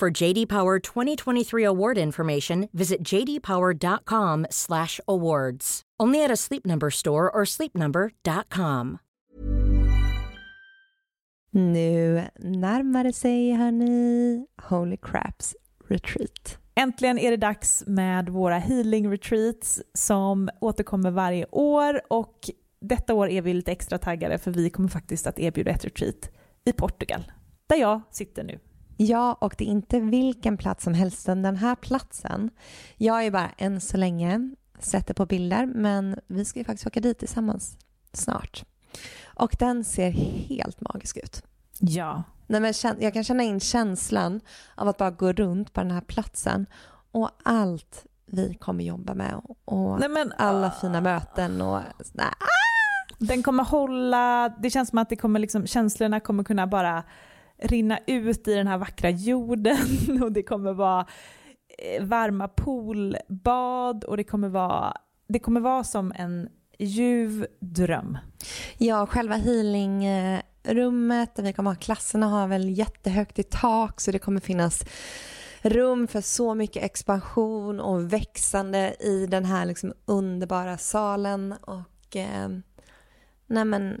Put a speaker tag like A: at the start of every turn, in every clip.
A: For JD Power 2023 award information, visit jdpower.com/awards. Only at a Sleep Number store or sleepnumber.com.
B: Nu närmar det sig hörni Holy Craps Retreat.
C: Äntligen är det dags med våra healing retreats som återkommer varje år och detta år är vi lite extra taggade för vi kommer faktiskt att erbjuda ett retreat i Portugal, där jag sitter nu.
B: Ja, och det är inte vilken plats som helst, den här platsen. Jag är bara än så länge sett det på bilder, men vi ska ju faktiskt åka dit tillsammans snart. Och den ser helt magisk ut.
C: Ja.
B: Nej, men jag kan känna in känslan av att bara gå runt på den här platsen och allt vi kommer jobba med och
C: Nej, men,
B: alla
C: uh,
B: fina möten och nej.
C: Den kommer hålla, det känns som att det kommer liksom, känslorna kommer kunna bara rinna ut i den här vackra jorden och det kommer vara eh, varma poolbad och det kommer vara, det kommer vara som en ljuv dröm.
B: Ja, själva healingrummet där vi kommer ha klasserna har väl jättehögt i tak så det kommer finnas rum för så mycket expansion och växande i den här liksom underbara salen och eh, nej men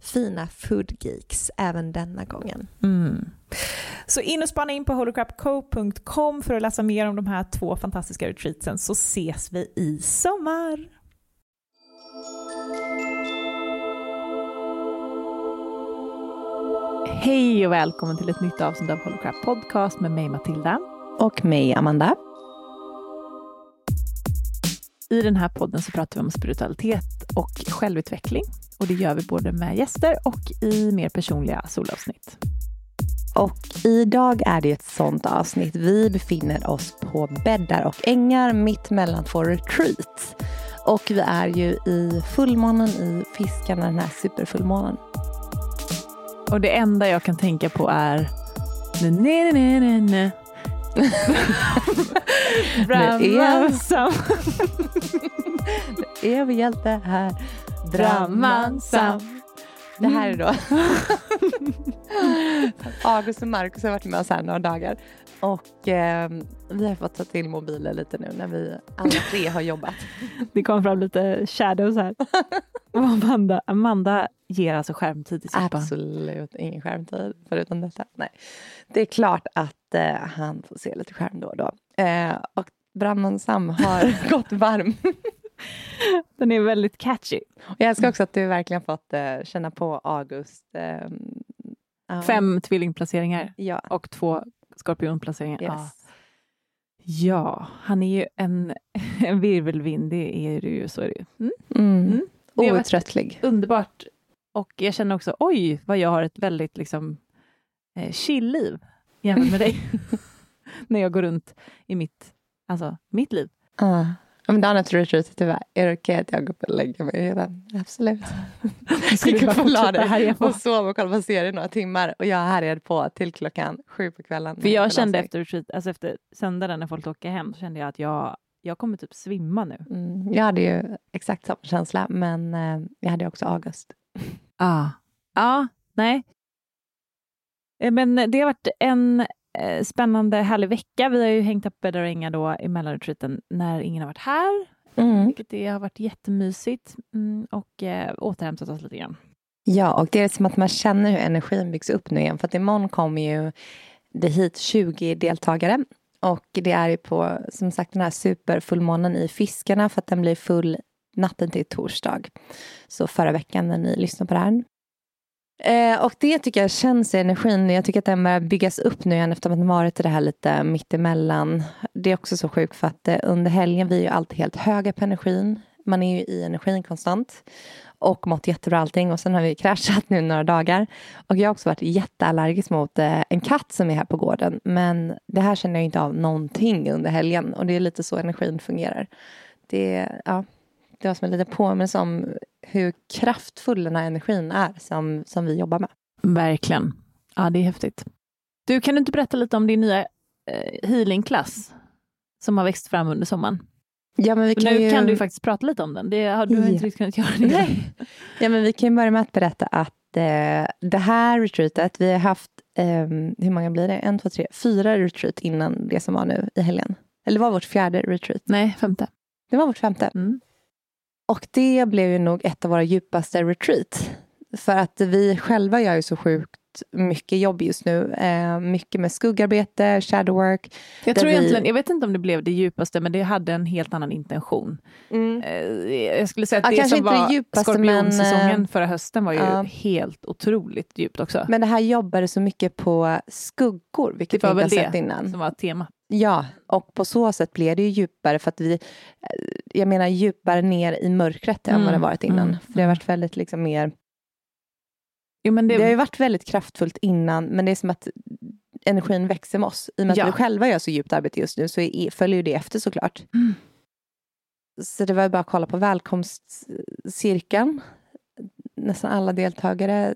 B: fina foodgeeks även denna gången.
C: Mm. Så in och spana in på holocrapco.com för att läsa mer om de här två fantastiska retreatsen så ses vi i sommar. Hej och välkommen till ett nytt avsnitt av Holocrap Podcast med mig Matilda.
B: Och mig Amanda.
C: I den här podden så pratar vi om spiritualitet och självutveckling och det gör vi både med gäster och i mer personliga solavsnitt.
B: Och idag är det ett sånt avsnitt. Vi befinner oss på bäddar och ängar mitt mellan två retreats. Och vi är ju i fullmånen i Fiskarna, den här superfullmånen.
C: Och det enda jag kan tänka på är ne, ne, ne, ne, ne.
B: Brahmansam. Överhjälte här. Brahmansam. Det här är då August och Marcus har varit med oss här några dagar och eh, vi har fått ta till mobiler lite nu när vi alla tre har jobbat.
C: Det kom fram lite shadows här. Amanda, Amanda ger alltså skärmtid till
B: sitt Absolut ingen skärmtid förutom detta. Nej. Det är klart att eh, han får se lite skärm då och då. Eh, och Brandon Sam har gått varm.
C: Den är väldigt catchy.
B: Och jag älskar också att du verkligen fått uh, känna på August.
C: Uh, Fem tvillingplaceringar
B: ja.
C: och två skorpionplaceringar.
B: Yes.
C: Ja. ja, han är ju en, en virvelvind, det är det ju, så är det ju.
B: Mm. Mm. Mm. Outtröttlig.
C: Underbart. Och jag känner också, oj, vad jag har ett väldigt liksom eh, chill-liv jämfört med dig. När jag går runt i mitt, alltså, mitt liv.
B: Uh. Om dagen efter retreatet, tyvärr, är det okej att jag går upp och lägger mig? Redan? Absolut.
C: Ska du bara dig
B: och sova och kolla på serier några timmar och jag härjade på till klockan sju på kvällen.
C: För jag kände efter retreat, alltså efter söndagen när folk åker hem, så kände jag att jag jag kommer typ svimma nu.
B: Mm, jag hade ju exakt samma känsla, men eh, jag hade också August.
C: Ah. Ja, nej. Eh, men det har varit en eh, spännande, härlig vecka. Vi har ju hängt upp bäddar och ängar då i mellanretreaten när ingen har varit här,
B: Mm.
C: vilket det har varit jättemysigt mm, och eh, återhämtat oss lite grann.
B: Ja, och det är som att man känner hur energin byggs upp nu igen. För att imorgon kommer ju det hit 20 deltagare. Och det är ju på, som sagt, den här superfullmånen i fiskarna för att den blir full natten till torsdag. Så förra veckan när ni lyssnade på det här. Eh, och det tycker jag känns i energin. Jag tycker att den börjar byggas upp nu igen efter att den varit i det här lite mittemellan. Det är också så sjukt för att eh, under helgen, vi är ju alltid helt höga på energin. Man är ju i energin konstant och mått jättebra allting och sen har vi kraschat nu några dagar. Och jag har också varit jätteallergisk mot eh, en katt som är här på gården. Men det här känner jag inte av någonting under helgen och det är lite så energin fungerar. Det, ja, det var som en liten påminnelse om hur kraftfull den här energin är som, som vi jobbar med.
C: Verkligen. Ja, det är häftigt. Du, kan du inte berätta lite om din nya eh, healingklass som har växt fram under sommaren?
B: Ja, men vi kan
C: nu
B: ju...
C: kan du faktiskt prata lite om den. Det har du
B: Ja.
C: inte riktigt kunnat göra det.
B: Ja, men vi kan börja med att berätta att eh, det här retreatet, vi har haft, eh, hur många blir det? En, två, tre, fyra retreat innan det som var nu i helgen. Eller det var vårt fjärde retreat.
C: Nej, femte.
B: Det var vårt femte.
C: Mm.
B: Och det blev ju nog ett av våra djupaste retreat. För att vi själva gör ju så sjukt mycket jobb just nu. Eh, mycket med skuggarbete, shadow work.
C: Jag tror
B: vi-
C: egentligen, jag vet inte om det blev det djupaste, men det hade en helt annan intention. Eh, Jag skulle säga att
B: Ja,
C: det
B: kanske
C: som
B: inte det
C: var
B: djupaste, men,
C: skorpionsäsongen
B: eh,
C: förra hösten var ju
B: ja.
C: helt otroligt djupt också.
B: Men det här jobbade så mycket på skuggor, vilket
C: Det var
B: vi inte har sett innan.
C: som var temat.
B: Ja, och på så sätt blev det ju djupare för att vi, eh, jag menar djupare ner i mörkret än
C: Mm,
B: vad det varit innan.
C: mm,
B: För det har varit väldigt liksom mer,
C: Jo, men
B: det,
C: det,
B: har ju varit väldigt kraftfullt innan, men det är som att energin växer med oss. I och med
C: Ja.
B: att vi själva gör så djupt arbete just nu så är, följer ju det efter såklart.
C: Mm.
B: Så det var ju bara att kolla på välkomstcirkeln. Nästan alla deltagare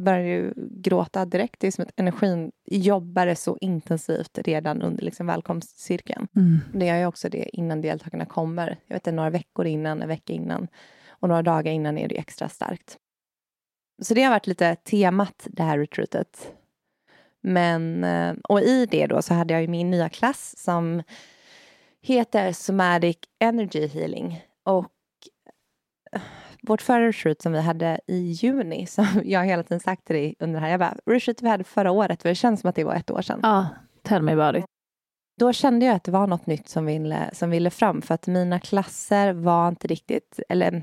B: började ju gråta direkt. Det är som att energin jobbade så intensivt redan under liksom välkomstcirkeln.
C: mm.
B: Det gör ju också det innan deltagarna kommer. Jag vet inte, några veckor innan, en vecka innan och några dagar innan är det extra starkt. Så det har varit lite temat det här retreatet. Men, eh, och i det då så hade jag ju min nya klass som heter Somatic Energy Healing. Och eh, vårt förra retreat som vi hade i juni, som jag hela tiden sagt till dig under det här, jag bara, retreat vi hade förra året, för det känns som att det var ett år sedan
C: Ja, tell me about it.
B: då kände jag att det var något nytt som ville, som ville fram för att mina klasser var inte riktigt, eller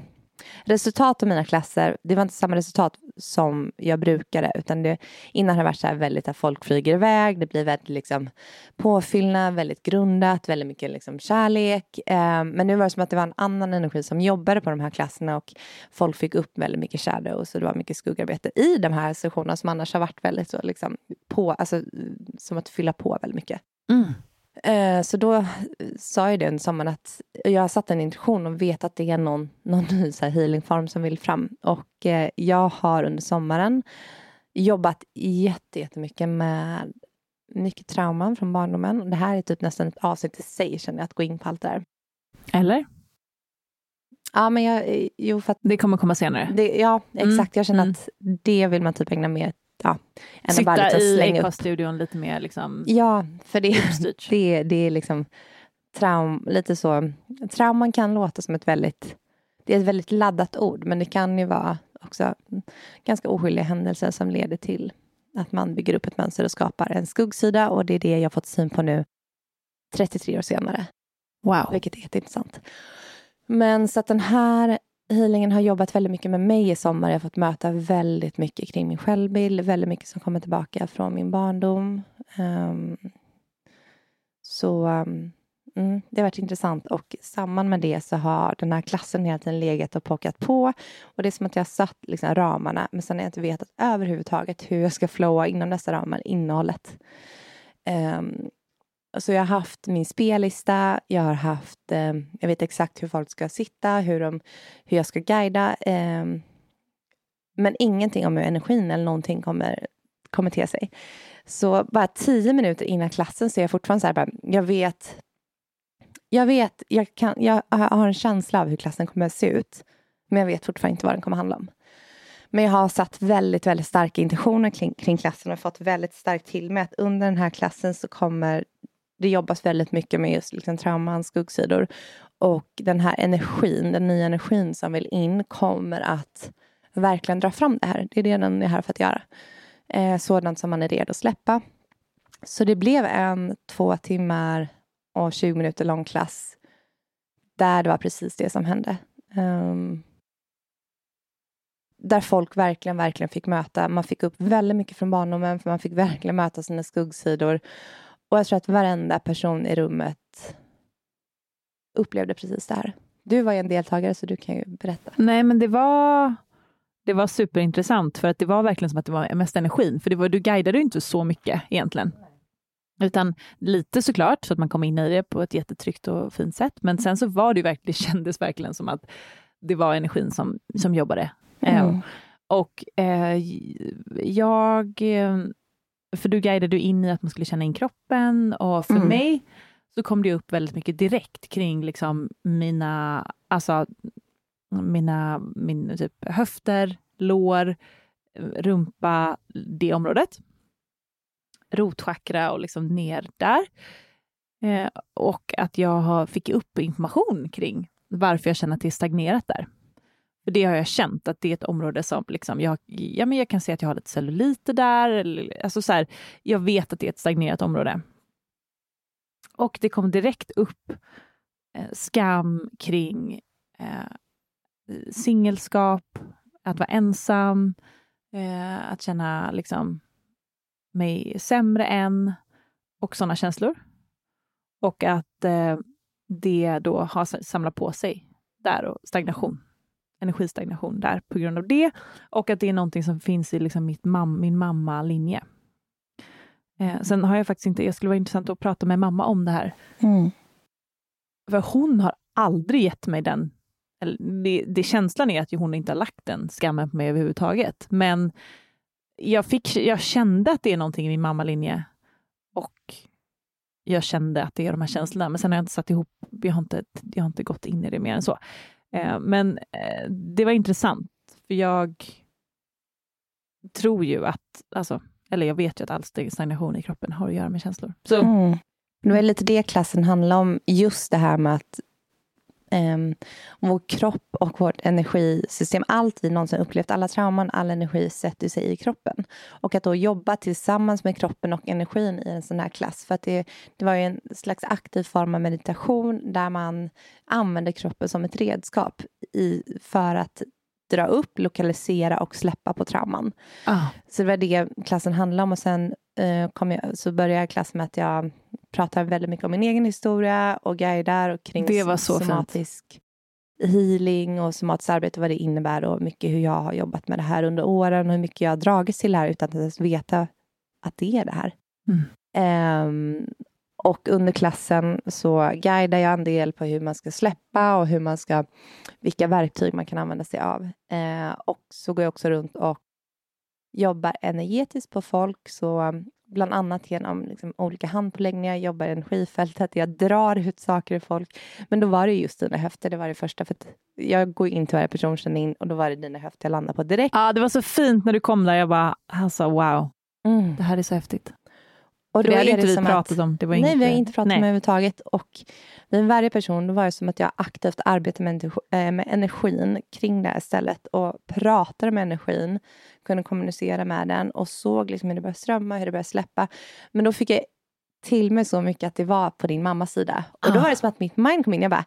B: resultat av mina klasser, det var inte samma resultat som jag brukade utan det, innan har det varit så här väldigt att folk flyger iväg, det blir väldigt liksom påfyllnad, väldigt grundat, väldigt mycket liksom kärlek. Eh, men nu var det som att det var en annan energi som jobbade på de här klasserna och folk fick upp väldigt mycket shadow så det var mycket skuggarbete i de här sessionerna som annars har varit väldigt så liksom på, alltså som att fylla på väldigt mycket.
C: Mm.
B: Eh, Så då sa jag under sommaren att jag har satt en intention och vet att det är någon, någon ny så healingform som vill fram. Och eh, jag har under sommaren jobbat jätte- jättemycket med mycket trauman från barndomen. Det här är typ nästan ett avsnitt i sig, känner jag, att gå in på allt det där.
C: Eller?
B: Ja, men jag, eh, jo, för att
C: Det kommer komma senare.
B: det, ja,
C: Mm,
B: exakt. Jag känner
C: mm.
B: att det vill man typ ägna mer, ja, än att bara
C: Sitta
B: liksom
C: i
B: slänga upp.
C: Acast-studion lite mer liksom
B: Ja, för det,
C: uppstyrt.
B: det, det är liksom traum, lite så, trauman kan låta som ett väldigt, det är ett väldigt laddat ord, men det kan ju vara också ganska oskyldiga händelser som leder till att man bygger upp ett mönster och skapar en skuggsida och det är det jag fått syn på nu 33 år senare,
C: Wow.
B: vilket är jätteintressant. Men så att den här healingen har jobbat väldigt mycket med mig i sommar. Jag har fått möta väldigt mycket kring min självbild, väldigt mycket som kommer tillbaka från min barndom. Um, så um, mm, det har varit intressant och samman med det så har den här klassen hela tiden legat och pockat på. Och det är som att jag har satt liksom, ramarna men sen har jag inte vetat överhuvudtaget hur jag ska flowa inom dessa ramar, innehållet. Um, så jag har haft min spellista, jag har haft, eh, jag vet exakt hur folk ska sitta, hur, de, hur jag ska guida. Eh, men ingenting om hur energin eller någonting kommer, kommer till sig. Så bara tio minuter innan klassen så är jag fortfarande så här, bara, jag vet jag vet, jag, kan, jag har en känsla av hur klassen kommer att se ut. Men jag vet fortfarande inte vad den kommer att handla om. Men jag har satt väldigt, väldigt starka intentioner kring, kring klassen och fått väldigt starkt till mig att under den här klassen så kommer det jobbas väldigt mycket med just liksom trauman, skuggsidor. Och den här energin, den nya energin som vill in kommer att verkligen dra fram det här. Det är det den är här för att göra. Eh, sådant som man är redo att släppa. Så det blev en två timmar och 20 minuter lång klass där det var precis det som hände. Um, där folk verkligen, verkligen fick möta, man fick upp väldigt mycket från barndomen, för man fick verkligen möta sina skuggsidor. Och jag tror att varenda person i rummet upplevde precis det här. Du var ju en deltagare, så du kan ju berätta.
C: Nej, men det var, det var superintressant, för att det var verkligen som att det var mest energin, för det var, du guidade ju inte så mycket egentligen. Utan lite såklart, så att man kom in i det på ett jättetryggt och fint sätt. Men sen så var det ju verkligen, det kändes verkligen som att det var energin som, som jobbade. Eh, mm. och eh, jag... För du guidade in i att man skulle känna in kroppen och för mm. mig så kom det upp väldigt mycket direkt kring liksom mina, alltså mina min typ höfter, lår, rumpa, det området rotchakra och liksom ner där. Eh, och att jag har, fick upp information kring varför jag känner att det är stagnerat där. För det har jag känt, att det är ett område som liksom, jag, ja, men jag kan se att jag har lite celluliter där. Eller, alltså så här, jag vet att det är ett stagnerat område. Och det kom direkt upp eh, skam kring eh, singelskap, att vara ensam, eh, att känna liksom mig sämre än och sådana känslor. Och att eh, det då har samlat på sig där och stagnation, energistagnation där på grund av det. Och att det är någonting som finns i liksom mitt mam min mamma-linje. Eh, sen har jag faktiskt inte, jag skulle vara intressant att prata med mamma om det här. Mm. För hon har aldrig gett mig den, eller det, det känslan är att hon inte har lagt den skammen på mig överhuvudtaget. Men jag, fick, jag kände att det är någonting i min mammalinje och jag kände att det är de här känslorna, men sen har jag inte satt ihop, jag har inte, jag har inte gått in i det mer än så. Eh, men eh, det var intressant, för jag tror ju att, alltså, eller jag vet ju att all stagnation i kroppen har att göra med känslor. Så. Mm.
B: Det var lite det klassen handlade om, just det här med att Um, vår kropp och vårt energisystem, allt vi någonsin upplevt, alla trauman, all energi sätter sig i kroppen. Och att då jobba tillsammans med kroppen och energin i en sån här klass, för att det, det var ju en slags aktiv form av meditation där man använder kroppen som ett redskap i, för att dra upp, lokalisera och släppa på trauman. Ah. Så det var det klassen handlade om och sen uh, jag, så började klassen med att jag pratar väldigt mycket om min egen historia och guidar och kring
C: det var så
B: somatisk fint. healing och somatiskt arbete, vad det innebär och mycket hur jag har jobbat med det här under åren och hur mycket jag har dragits till det här utan att ens veta att det är det här. Mm. Um, och under klassen så guidar jag en del på hur man ska släppa och hur man ska, vilka verktyg man kan använda sig av. Uh, och så går jag också runt och jobbar energetiskt på folk. Så bland annat genom liksom, olika handpåläggningar, jobbar i energifältet, jag drar ut saker i folk. Men då var det just dina höfter, det var det första. För jag går in till varje person, känner in och då var det dina höfter jag landade på direkt.
C: Ja, det var så fint när du kom där. Jag bara, alltså wow, mm. det här är så häftigt. Och då det hade inte vi pratat att, om. Det var
B: nej, inget, vi har inte pratat nej. om överhuvudtaget. Och vid varje person, då var det som att jag aktivt arbetade med, eh, med energin kring det här stället och pratade med energin, kunde kommunicera med den och såg liksom hur det började strömma, hur det började släppa. Men då fick jag till mig så mycket att det var på din mammas sida. Och då var det som att mitt mind kom in. Jag bara,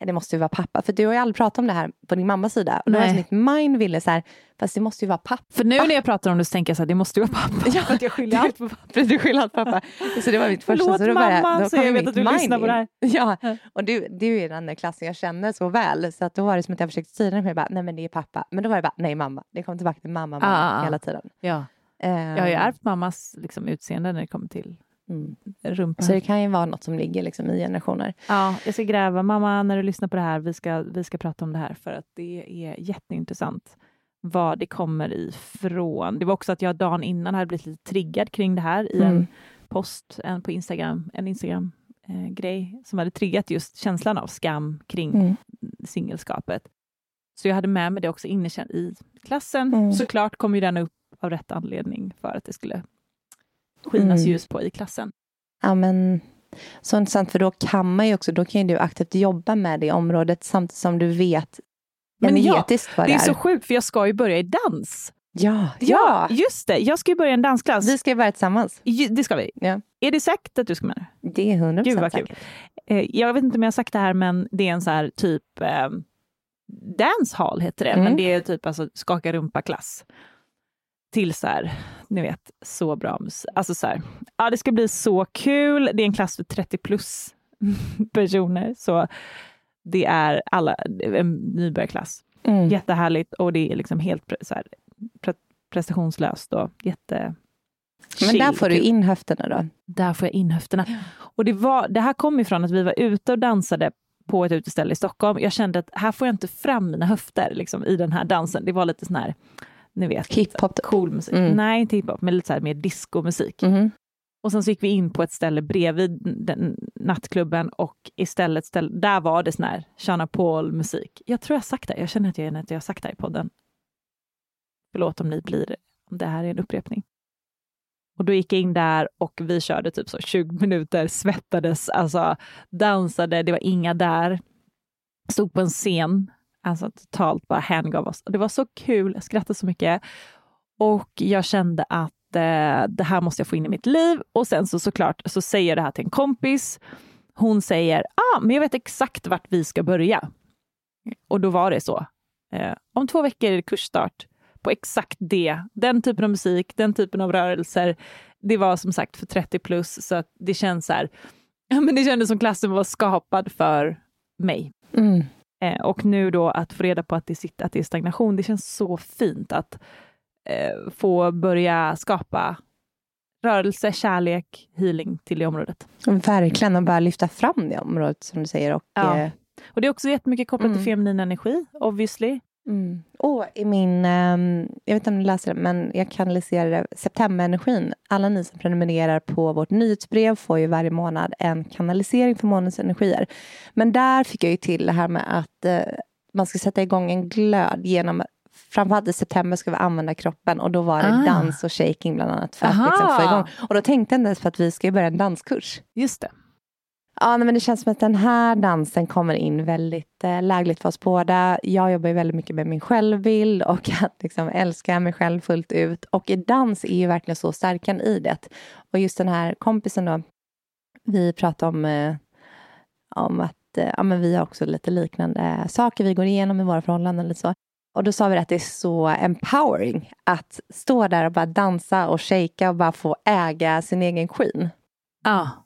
B: nej, det måste ju vara pappa. För du har ju aldrig pratat om det här på din mammas sida. Och då var mitt mind ville så här, fast det måste ju vara pappa.
C: För nu när jag pratar om det så tänker jag så här, det måste ju vara pappa.
B: Ja, för att jag skyller allt på pappa. Du skyller allt på pappa. Så det var mitt första.
C: Förlåt
B: så då
C: mamma, bara, då så jag vet att du lyssnar på det här.
B: Ja, och du, du är den där klassen jag känner så väl. Så att då var det som att jag försökte styra. Jag bara, nej men det är pappa. Men då var det bara, nej mamma. Det kom tillbaka till mamma, mamma ah, ah, ah. hela tiden.
C: Ja. Um, jag har ju ärvt mammas liksom, utseende när det kommer till
B: Mm. Rumpa. Så det kan ju vara något som ligger liksom i generationer.
C: Ja, jag ska gräva. Mamma, när du lyssnar på det här, vi ska, vi ska prata om det här för att det är jätteintressant var det kommer ifrån. Det var också att jag dagen innan hade blivit lite triggad kring det här i mm. en post en på Instagram, en Instagram eh, grej som hade triggat just känslan av skam kring
B: Mm.
C: singelskapet. Så jag hade med mig det också in i klassen.
B: Mm.
C: Såklart kom ju den upp av rätt anledning för att det skulle skinas
B: Mm.
C: ljus på i klassen.
B: Ja, men så intressant, för då kan man ju också, då kan ju du aktivt jobba med det området samtidigt som du vet
C: Men ja,
B: energetiskt vad
C: Det
B: det
C: är
B: är.
C: så sjukt, för jag ska ju börja i dans.
B: Ja, ja!
C: just det. Jag ska ju börja en dansklass.
B: Vi ska ju vara tillsammans.
C: Det ska vi.
B: Ja.
C: Är det säkert att du ska med?
B: Det är hundra procent säkert.
C: Eh, Jag vet inte om jag har sagt det här, men det är en så här typ eh, dancehall heter det,
B: Mm.
C: men det är typ alltså skaka rumpa-klass. Till så här, ni vet, så bra musik. Alltså så här, ja det ska bli så kul. Det är en klass för 30 plus personer, så det är alla, en nybörjarklass.
B: Mm.
C: Jättehärligt och det är liksom helt så här, pre prestationslöst och jätte
B: Men där
C: chill,
B: får du in höfterna då.
C: Där får jag in höfterna. Och det, var, det här kom ifrån att vi var ute och dansade på ett uteställe i Stockholm. Jag kände att här får jag inte fram mina höfter liksom, i den här dansen. Det var lite sån här, ni vet,
B: Hiphop.
C: lite cool musik.
B: Mm.
C: Nej, inte hiphop, men lite så här mer discomusik.
B: Mhm.
C: Och sen så gick vi in på ett ställe bredvid den nattklubben och istället, ställ, där var det sån här Shana Paul-musik. Jag tror jag sagt det, jag känner att jag, att jag har sagt det i podden. Förlåt om ni blir, om det här är en upprepning. Och då gick jag in där och vi körde typ så 20 minuter, svettades, alltså dansade, det var inga där. Stod på en scen, alltså totalt bara hängav oss. Det var så kul, jag skrattade så mycket. Och jag kände att eh, det här måste jag få in i mitt liv. Och sen så såklart så säger jag det här till en kompis. Hon säger, ah, men jag vet exakt vart vi ska börja. Och då var det så. Eh, om två veckor är det kursstart på exakt det. Den typen av musik, den typen av rörelser. Det var som sagt för 30 plus, så att det känns så här, men det kändes som klassen var skapad för mig.
B: Mm.
C: Eh, och nu då att få reda på att det, sitter, att det är stagnation, det känns så fint att eh, få börja skapa rörelse, kärlek, healing till det området.
B: Verkligen, och bara lyfta fram det området som du säger. Och,
C: Ja.
B: eh,
C: Och det är också jättemycket kopplat
B: Mm.
C: till feminin energi, obviously.
B: Mm. Och i min, ehm, jag vet inte om ni läser det, men jag kanaliserar septemberenergin. Alla ni som prenumererar på vårt nyhetsbrev får ju varje månad en kanalisering för månadens energier. Men där fick jag ju till det här med att eh, man ska sätta igång en glöd genom Framförallt i september ska vi använda kroppen och då var det
C: Ah.
B: dans och shaking bland annat för att liksom få igång. Och då tänkte jag inte ens på att vi ska börja en danskurs.
C: Just det.
B: Ja, men det känns som att den här dansen kommer in väldigt eh, lägligt för oss båda. Jag jobbar ju väldigt mycket med min självbild och att liksom älska mig själv fullt ut. Och dans är ju verkligen så stärkan i det. Och just den här kompisen då, vi pratade om, eh, om att eh, ja, men vi har också lite liknande saker vi går igenom i våra förhållanden. Lite så. Och då sa vi att det är så empowering att stå där och bara dansa och shaka och bara få äga sin egen queen.
C: Ja.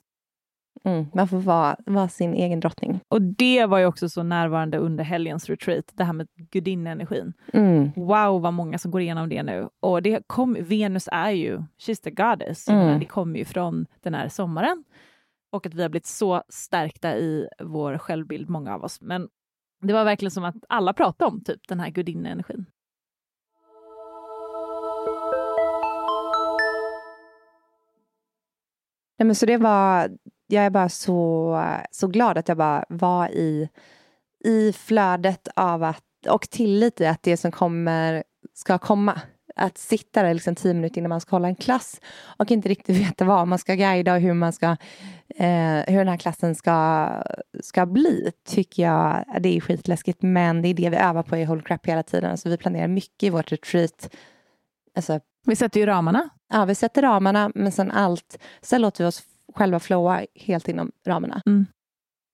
B: Mm, man får vara, vara sin egen drottning.
C: Och det var ju också så närvarande under helgens retreat, det här med gudinnenergin.
B: Mm.
C: Wow vad många som går igenom det nu. Och det kom, Venus är ju, she's the goddess.
B: Mm.
C: Det kommer ju från den här sommaren. Och att vi har blivit så stärkta i vår självbild, många av oss. Men det var verkligen som att alla pratade om typ den här gudinnenergin.
B: Nej, men så det var, jag är bara så, så glad att jag bara var i, i flödet av att, och tillit i att det som kommer ska komma. Att sitta där liksom tio minuter innan man ska hålla en klass och inte riktigt veta vad man ska guida och hur, man ska, eh, hur den här klassen ska, ska bli tycker jag det är skitläskigt. Men det är det vi övar på i Whole Crap hela tiden. Så vi planerar mycket i vårt retreat. Alltså,
C: Vi sätter ju ramarna.
B: Ja, vi sätter ramarna, men sen allt, sen låter vi oss själva flowa helt inom ramarna.
C: Mm.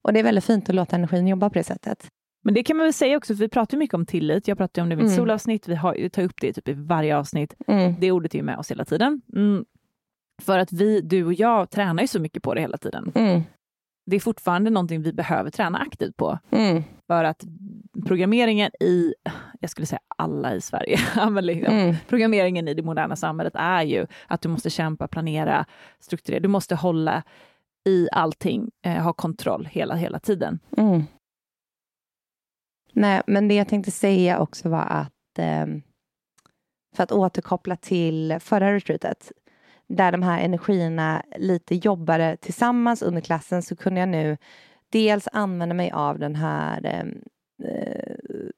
B: Och det är väldigt fint att låta energin jobba på det sättet.
C: Men det kan man väl säga också, för vi pratar ju mycket om tillit. Jag pratar om det i mitt
B: Mm.
C: solavsnitt. Vi har, tar upp det typ i varje avsnitt.
B: Mm.
C: Det ordet är ju med oss hela tiden. Mm. För att vi, du och jag, tränar ju så mycket på det hela tiden.
B: Mm.
C: Det är fortfarande någonting vi behöver träna aktivt på.
B: Mm.
C: För att programmeringen i, jag skulle säga alla i Sverige, men liksom,
B: Mm.
C: programmeringen i det moderna samhället är ju att du måste kämpa, planera, strukturera. Du måste hålla i allting, eh, ha kontroll hela, hela tiden.
B: Mm. Nej, men det jag tänkte säga också var att ehm, för att återkoppla till förra retreatet. där de här energierna lite jobbade tillsammans under klassen så kunde jag nu dels använda mig av den här ehm, eh,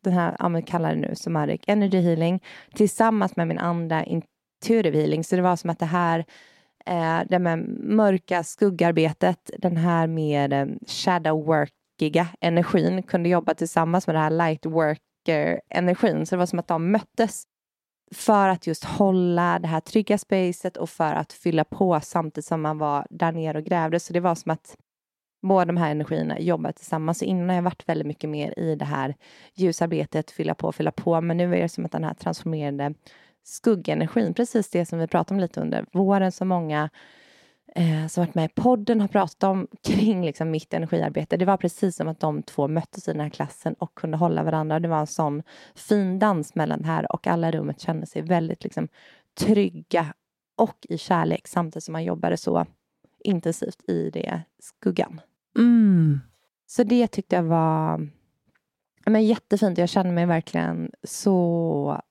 B: den här, ja men kallar det nu somatic energy healing tillsammans med min andra intuitive healing. Så det var som att det här eh, det med mörka skuggarbetet, den här mer eh, shadow workiga energin kunde jobba tillsammans med den här light worker energin. Så det var som att de möttes för att just hålla det här trygga spacet och för att fylla på samtidigt som man var där nere och grävde. Så det var som att båda de här energierna jobbar tillsammans. Så innan har jag varit väldigt mycket mer i det här ljusarbetet, fylla på, fylla på. Men nu är det som att den här transformerade skuggenergin, precis det som vi pratade om lite under våren, som många eh, som varit med i podden har pratat om kring liksom, mitt energiarbete. Det var precis som att de två möttes i den här klassen och kunde hålla varandra. Det var en sån fin dans mellan det här och alla i rummet kände sig väldigt liksom, trygga och i kärlek samtidigt som man jobbade så intensivt i det skuggan.
C: Mm.
B: Så det tyckte jag var men, jättefint. Jag kände mig verkligen så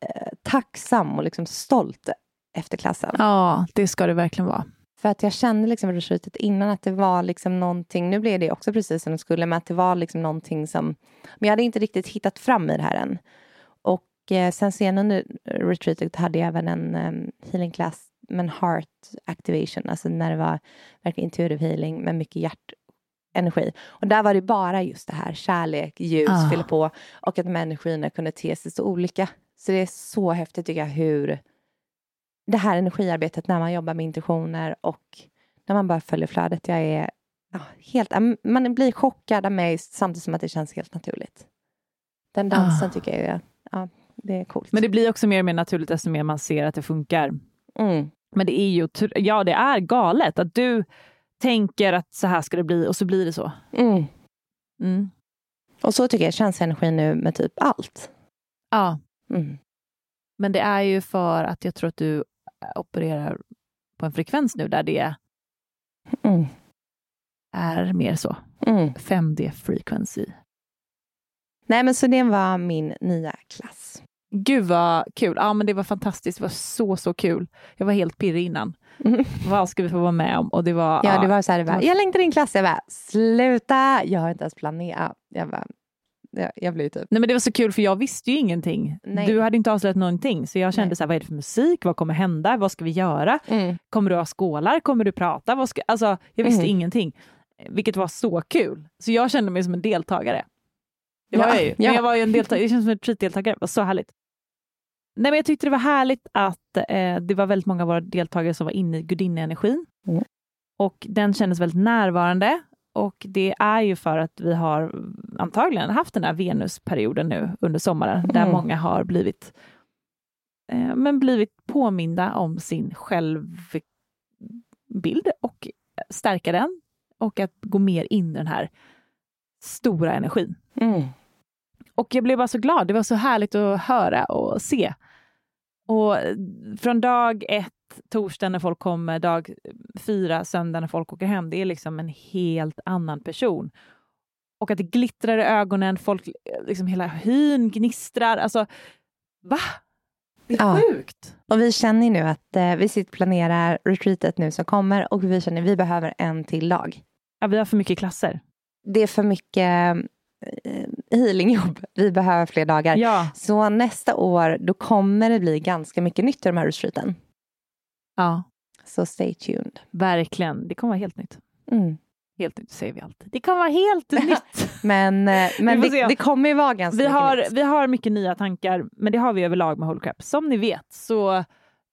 B: eh, tacksam och liksom stolt efter klassen.
C: Ja, det ska det verkligen vara.
B: För att jag kände liksom retreatet innan att det var liksom någonting, nu blev det också precis som det skulle, men att det var liksom någonting som, men jag hade inte riktigt hittat fram i det här än. Och eh, sen sen under retreatet hade jag även en um, healing class med en heart activation, alltså när det var verkligen intuitive healing med mycket hjärtenergi. Och där var det bara just det här kärlek, ljus,
C: Ah.
B: fylla på och att människorna kunde te sig så olika. Så det är så häftigt tycker jag hur det här energiarbetet när man jobbar med intentioner och när man bara följer flödet. Jag är ja, helt, man blir chockad av mig samtidigt som att det känns helt naturligt. Den dansen
C: Ah.
B: tycker jag är, ja, det är coolt.
C: Men det blir också mer och mer naturligt desto mer man ser att det funkar.
B: mm.
C: Men det är ju, ja det är galet att du tänker att så här ska det bli och så blir det så.
B: Mm.
C: Mm.
B: Och så tycker jag känns energin nu med typ allt.
C: Ja,
B: Mm.
C: men det är ju för att jag tror att du opererar på en frekvens nu där det
B: Mm.
C: är mer så.
B: Mm.
C: 5D frequency.
B: Nej men så det var min nya klass.
C: Gud vad kul. Ja men det var fantastiskt. Det var så så kul. Jag var helt pirrig innan.
B: Mm.
C: Vad ska vi få vara med om? Och det var,
B: Ja, det var så här, det
C: var-
B: jag längtar in klass. Jag bara, sluta! Jag har inte ens planerat. Jag bara, jag, jag blir typ,
C: Nej men det var så kul för jag visste ju ingenting.
B: Nej.
C: Du hade inte avslöjat någonting. Så jag kände
B: Nej.
C: så här, vad är det för musik? Vad kommer hända? Vad ska vi göra?
B: mm.
C: Kommer du ha skålar? Kommer du prata? Vad ska... Alltså, jag visste
B: Mm.
C: ingenting. Vilket var så kul. Så jag kände mig som en deltagare. Det var
B: Ja,
C: jag ju. Men
B: ja.
C: jag var ju en deltagare. Det känns som en retreat-deltagare. Det var så härligt. Nej, men jag tyckte det var härligt att eh, det var väldigt många av våra deltagare som var inne i gudinnenergin.
B: Mm.
C: Och den kändes väldigt närvarande. Och det är ju för att vi har antagligen haft den här Venusperioden nu under sommaren, där
B: Mm.
C: många har blivit, eh, men blivit påminda om sin självbild och stärka den och att gå mer in i den här stora energin.
B: Mm.
C: Och jag blev bara så glad. Det var så härligt att höra och se. Och från dag ett, torsdag när folk kommer, dag fyra, söndag när folk åker hem, det är liksom en helt annan person. Och att det glittrar i ögonen, folk, eh, liksom hela hyn gnistrar. Alltså, va? Det är
B: Ja.
C: sjukt.
B: Och vi känner ju nu att eh, vi sitter och planerar retreatet nu som kommer och vi känner att vi behöver en till dag.
C: Ja, vi har för mycket klasser.
B: Det är för mycket healingjobb. Vi behöver fler dagar.
C: Ja.
B: Så nästa år då kommer det bli ganska mycket nytt i de här retreaten.
C: ja,
B: Så stay tuned.
C: verkligen. Det kommer vara helt nytt.
B: Mm.
C: Helt nytt säger vi alltid. Det kommer vara helt nytt.
B: Men, eh, men det, det kommer ju vara ganska
C: Vi har,
B: nytt.
C: vi har mycket nya tankar, men det har vi överlag med Holy Crap. Som ni vet så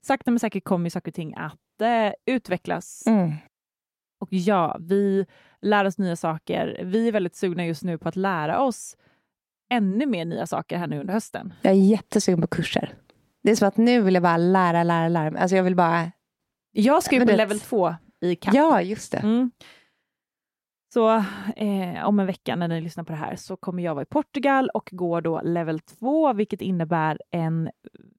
C: sakta men säkert kommer saker och ting att eh, utvecklas.
B: Mm.
C: Och ja, vi lär oss nya saker. Vi är väldigt sugna just nu på att lära oss ännu mer nya saker här nu under hösten.
B: Jag är jättesugen på kurser. Det är som att nu vill jag bara lära, lära, lära. mig. Alltså jag vill bara...
C: Jag ska ju på
B: det-
C: level 2 i CAP.
B: Ja, just det.
C: Mm. Så eh, om en vecka när ni lyssnar på det här så kommer jag vara i Portugal och går då level 2, vilket innebär en,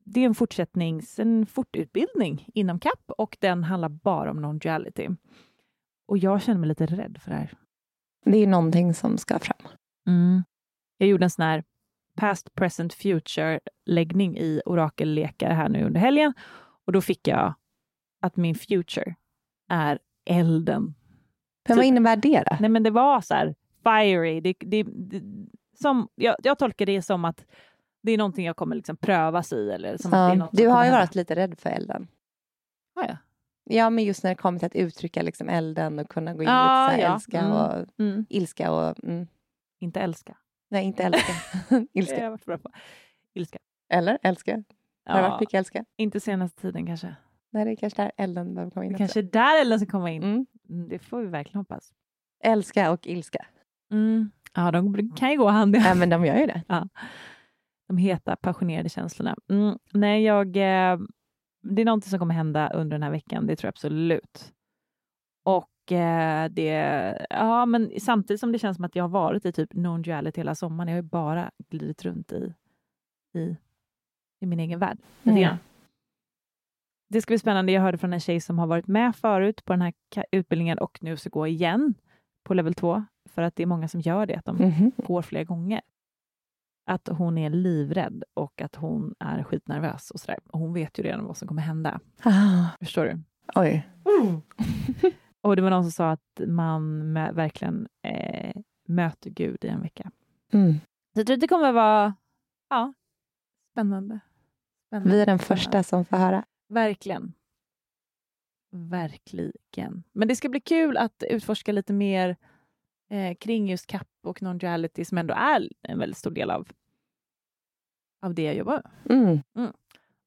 C: det är en fortsättnings, en fortutbildning inom CAP och den handlar bara om non-duality. Och jag känner mig lite rädd för det här.
B: Det är någonting som ska fram.
C: Jag gjorde en sån här past, present, future-läggning i orakellekar här nu under helgen och då fick jag att min future är elden.
B: Men vad innebär det då?
C: Nej men det var så här fiery. Det, det, det, som, jag, jag tolkar det som att det är någonting jag kommer liksom prövas i. Eller som att det är
B: Ja,
C: något
B: du har ju varit lite rädd för elden.
C: Har jag?
B: Ja, men just när det kommer till att uttrycka liksom elden och kunna gå in
C: Ja,
B: så här
C: ja.
B: älska
C: Mm.
B: och
C: Mm.
B: ilska och... Mm.
C: Inte älska.
B: Nej, inte älska.
C: Det har
B: ilska.
C: jag varit bra på. Ilska.
B: Eller älska. Har det varit mycket älska?
C: inte senaste tiden kanske.
B: Nej, det är kanske där elden behöver komma in.
C: Det kanske är där elden ska komma in.
B: Mm.
C: Mm, Det får vi verkligen hoppas.
B: Älska och ilska.
C: Mm. Ja, de kan ju gå hand i hand.
B: Ja, men de gör ju det.
C: De heta, passionerade känslorna. Nej, jag... Eh, det är någonting som kommer hända under den här veckan, det tror jag absolut. Och eh, det... Ja, men samtidigt som det känns som att jag har varit i typ non-duality hela sommaren. Jag har ju bara glidit runt i, i, i min egen värld.
B: Mm.
C: Det ska bli spännande. Jag hörde från en tjej som har varit med förut på den här utbildningen och nu ska gå igen på level 2, för att det är många som gör det, att de
B: Mhm.
C: går flera gånger. Att hon är livrädd och att hon är skitnervös och sådär. Och hon vet ju redan vad som kommer hända.
B: Ah,
C: Förstår du?
B: oj.
C: Och det var någon som sa att man verkligen eh, möter Gud i en vecka.
B: Mm.
C: Så jag tror att det kommer vara ja, spännande. spännande.
B: Vi är den
C: spännande.
B: första som får höra.
C: Verkligen. Verkligen. Men det ska bli kul att utforska lite mer eh, kring just kapp och non-duality som ändå är en väldigt stor del av, av det jag jobbar med.
B: Mm.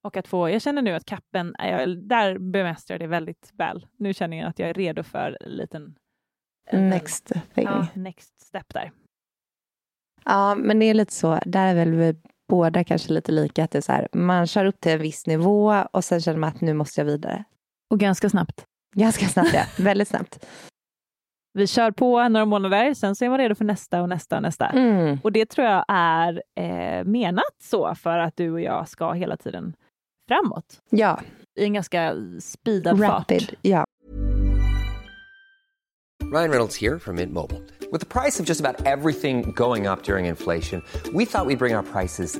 C: Och att få, jag känner nu att kappen, jag, där bemästrar jag det väldigt väl. Nu känner jag att jag är redo för en liten en-
B: Next thing.
C: ja,
B: Ja.
C: next step där.
B: men det är lite så. Där är väl vi båda kanske lite lika. Att det är så här, man kör upp till en viss nivå och sen känner man att nu måste jag vidare.
C: Och ganska snabbt.
B: Ganska snabbt, ja. Väldigt snabbt.
C: Vi kör på några månader, sen så är man redo för nästa och nästa och nästa.
B: Mm.
C: Och det tror jag är eh, menat så för att du och jag ska hela tiden framåt
B: Ja,
C: i en ganska speedad
B: rapid.
C: fart.
B: Ja.
D: Ryan Reynolds here from Mint Mobile. With the price of just about everything going up during inflation, we thought we'd bring our prices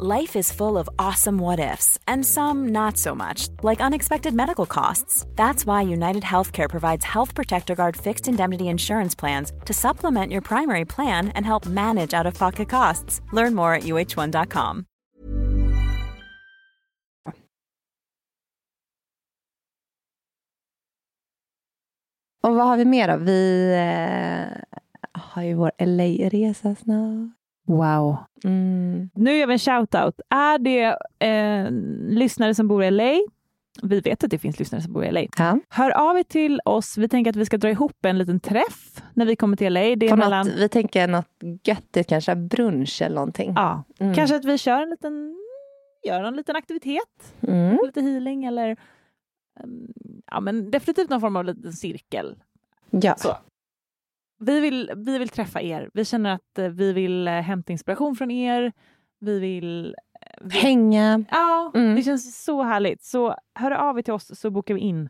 E: Life is full of awesome what ifs, and some not so much, like unexpected medical costs. That's why United Healthcare provides Health Protector Guard fixed indemnity insurance plans to supplement your primary plan and help manage out of pocket costs. Learn more at uh1.com.
B: Och vad har vi mer då? Vi eh, har ju vår LA-resa snart.
C: Wow.
B: Mm.
C: Nu gör vi en shout-out. Är det eh, lyssnare som bor i LA? Vi vet att det finns lyssnare som bor i LA.
B: Ja.
C: Hör av er till oss. Vi tänker att vi ska dra ihop en liten träff när vi kommer till LA. Det är
B: På
C: mellan...
B: något, vi tänker något göttigt, kanske brunch eller någonting.
C: Ja,
B: Mm.
C: kanske att vi kör en liten, gör en liten aktivitet,
B: Mm.
C: lite healing eller um, ja, men definitivt någon form av liten cirkel.
B: Ja.
C: Så. Vi vill, vi vill träffa er. Vi känner att eh, vi vill eh, hämta inspiration från er. Vi vill... eh, vi-
B: Hänga.
C: Ja,
B: Mm.
C: det känns så härligt. Så hör av er till oss så bokar vi in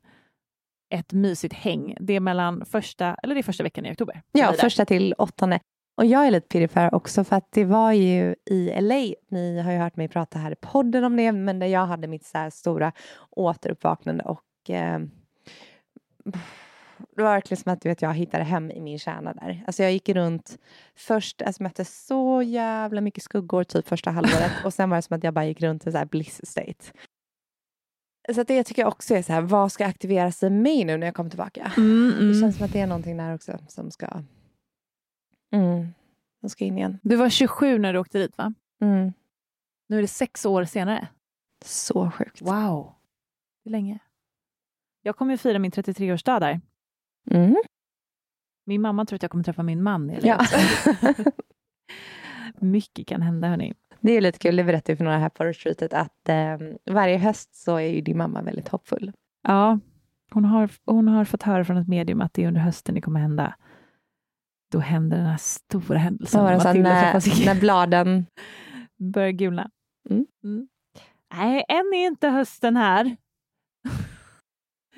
C: ett mysigt häng. Det är mellan första, eller det första veckan i oktober.
B: Ja, första till åttonde. Och jag är lite pirrig också för att det var ju i LA, ni har ju hört mig prata här i podden om det, men där jag hade mitt så stora återuppvaknande och eh, det var verkligen som att du vet, jag hittade hem i min kärna där. Alltså jag gick runt först, alltså mötte så jävla mycket skuggor typ första halvåret och sen var det som att jag bara gick runt i så här bliss state. Så det tycker jag också är så här, vad ska aktiveras i mig nu när jag kommer tillbaka?
C: Mm, mm.
B: Det känns som att det är någonting där också som ska, mm, som ska in igen.
C: Du var 27 när du åkte dit, va?
B: Mm.
C: Nu är det sex år senare.
B: Så sjukt.
C: Wow. Hur länge? Jag kommer ju fira min 33-årsdag där.
B: Mm.
C: Min mamma tror att jag kommer träffa min man. LA
B: Ja.
C: Mycket kan hända, hörni.
B: Det är lite kul, det berättade för några här på retreatet, att eh, varje höst så är ju din mamma väldigt hoppfull.
C: Ja, hon har, hon har fått höra från ett medium att det är under hösten det kommer hända. då händer den här stora händelsen.
B: Vad var det så här,
C: Matilda
B: när, när bladen...
C: börjar gulna.
B: Mm.
C: Nej, än är inte hösten här.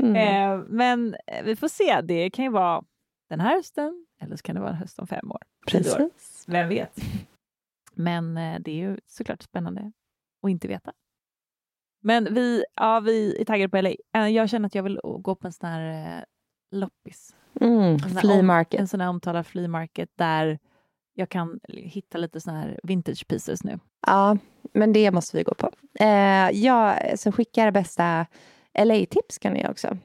B: Mm.
C: Eh, men eh, vi får se. Det kan ju vara den här hösten eller så kan det vara en höst om fem år. tio år.
B: Precis.
C: Vem vet? Men eh, det är ju såklart spännande att inte veta. Men vi, ja, vi är taggade på LA. Eh, Jag känner att jag vill gå på en sån här loppis.
B: Mm.
C: En sån här
B: Flea market.
C: En sån här omtalad flea market där jag kan hitta lite såna här vintage pieces nu.
B: Ja, men det måste vi gå på. Eh, jag så skickar bästa LA-tips kan jag också.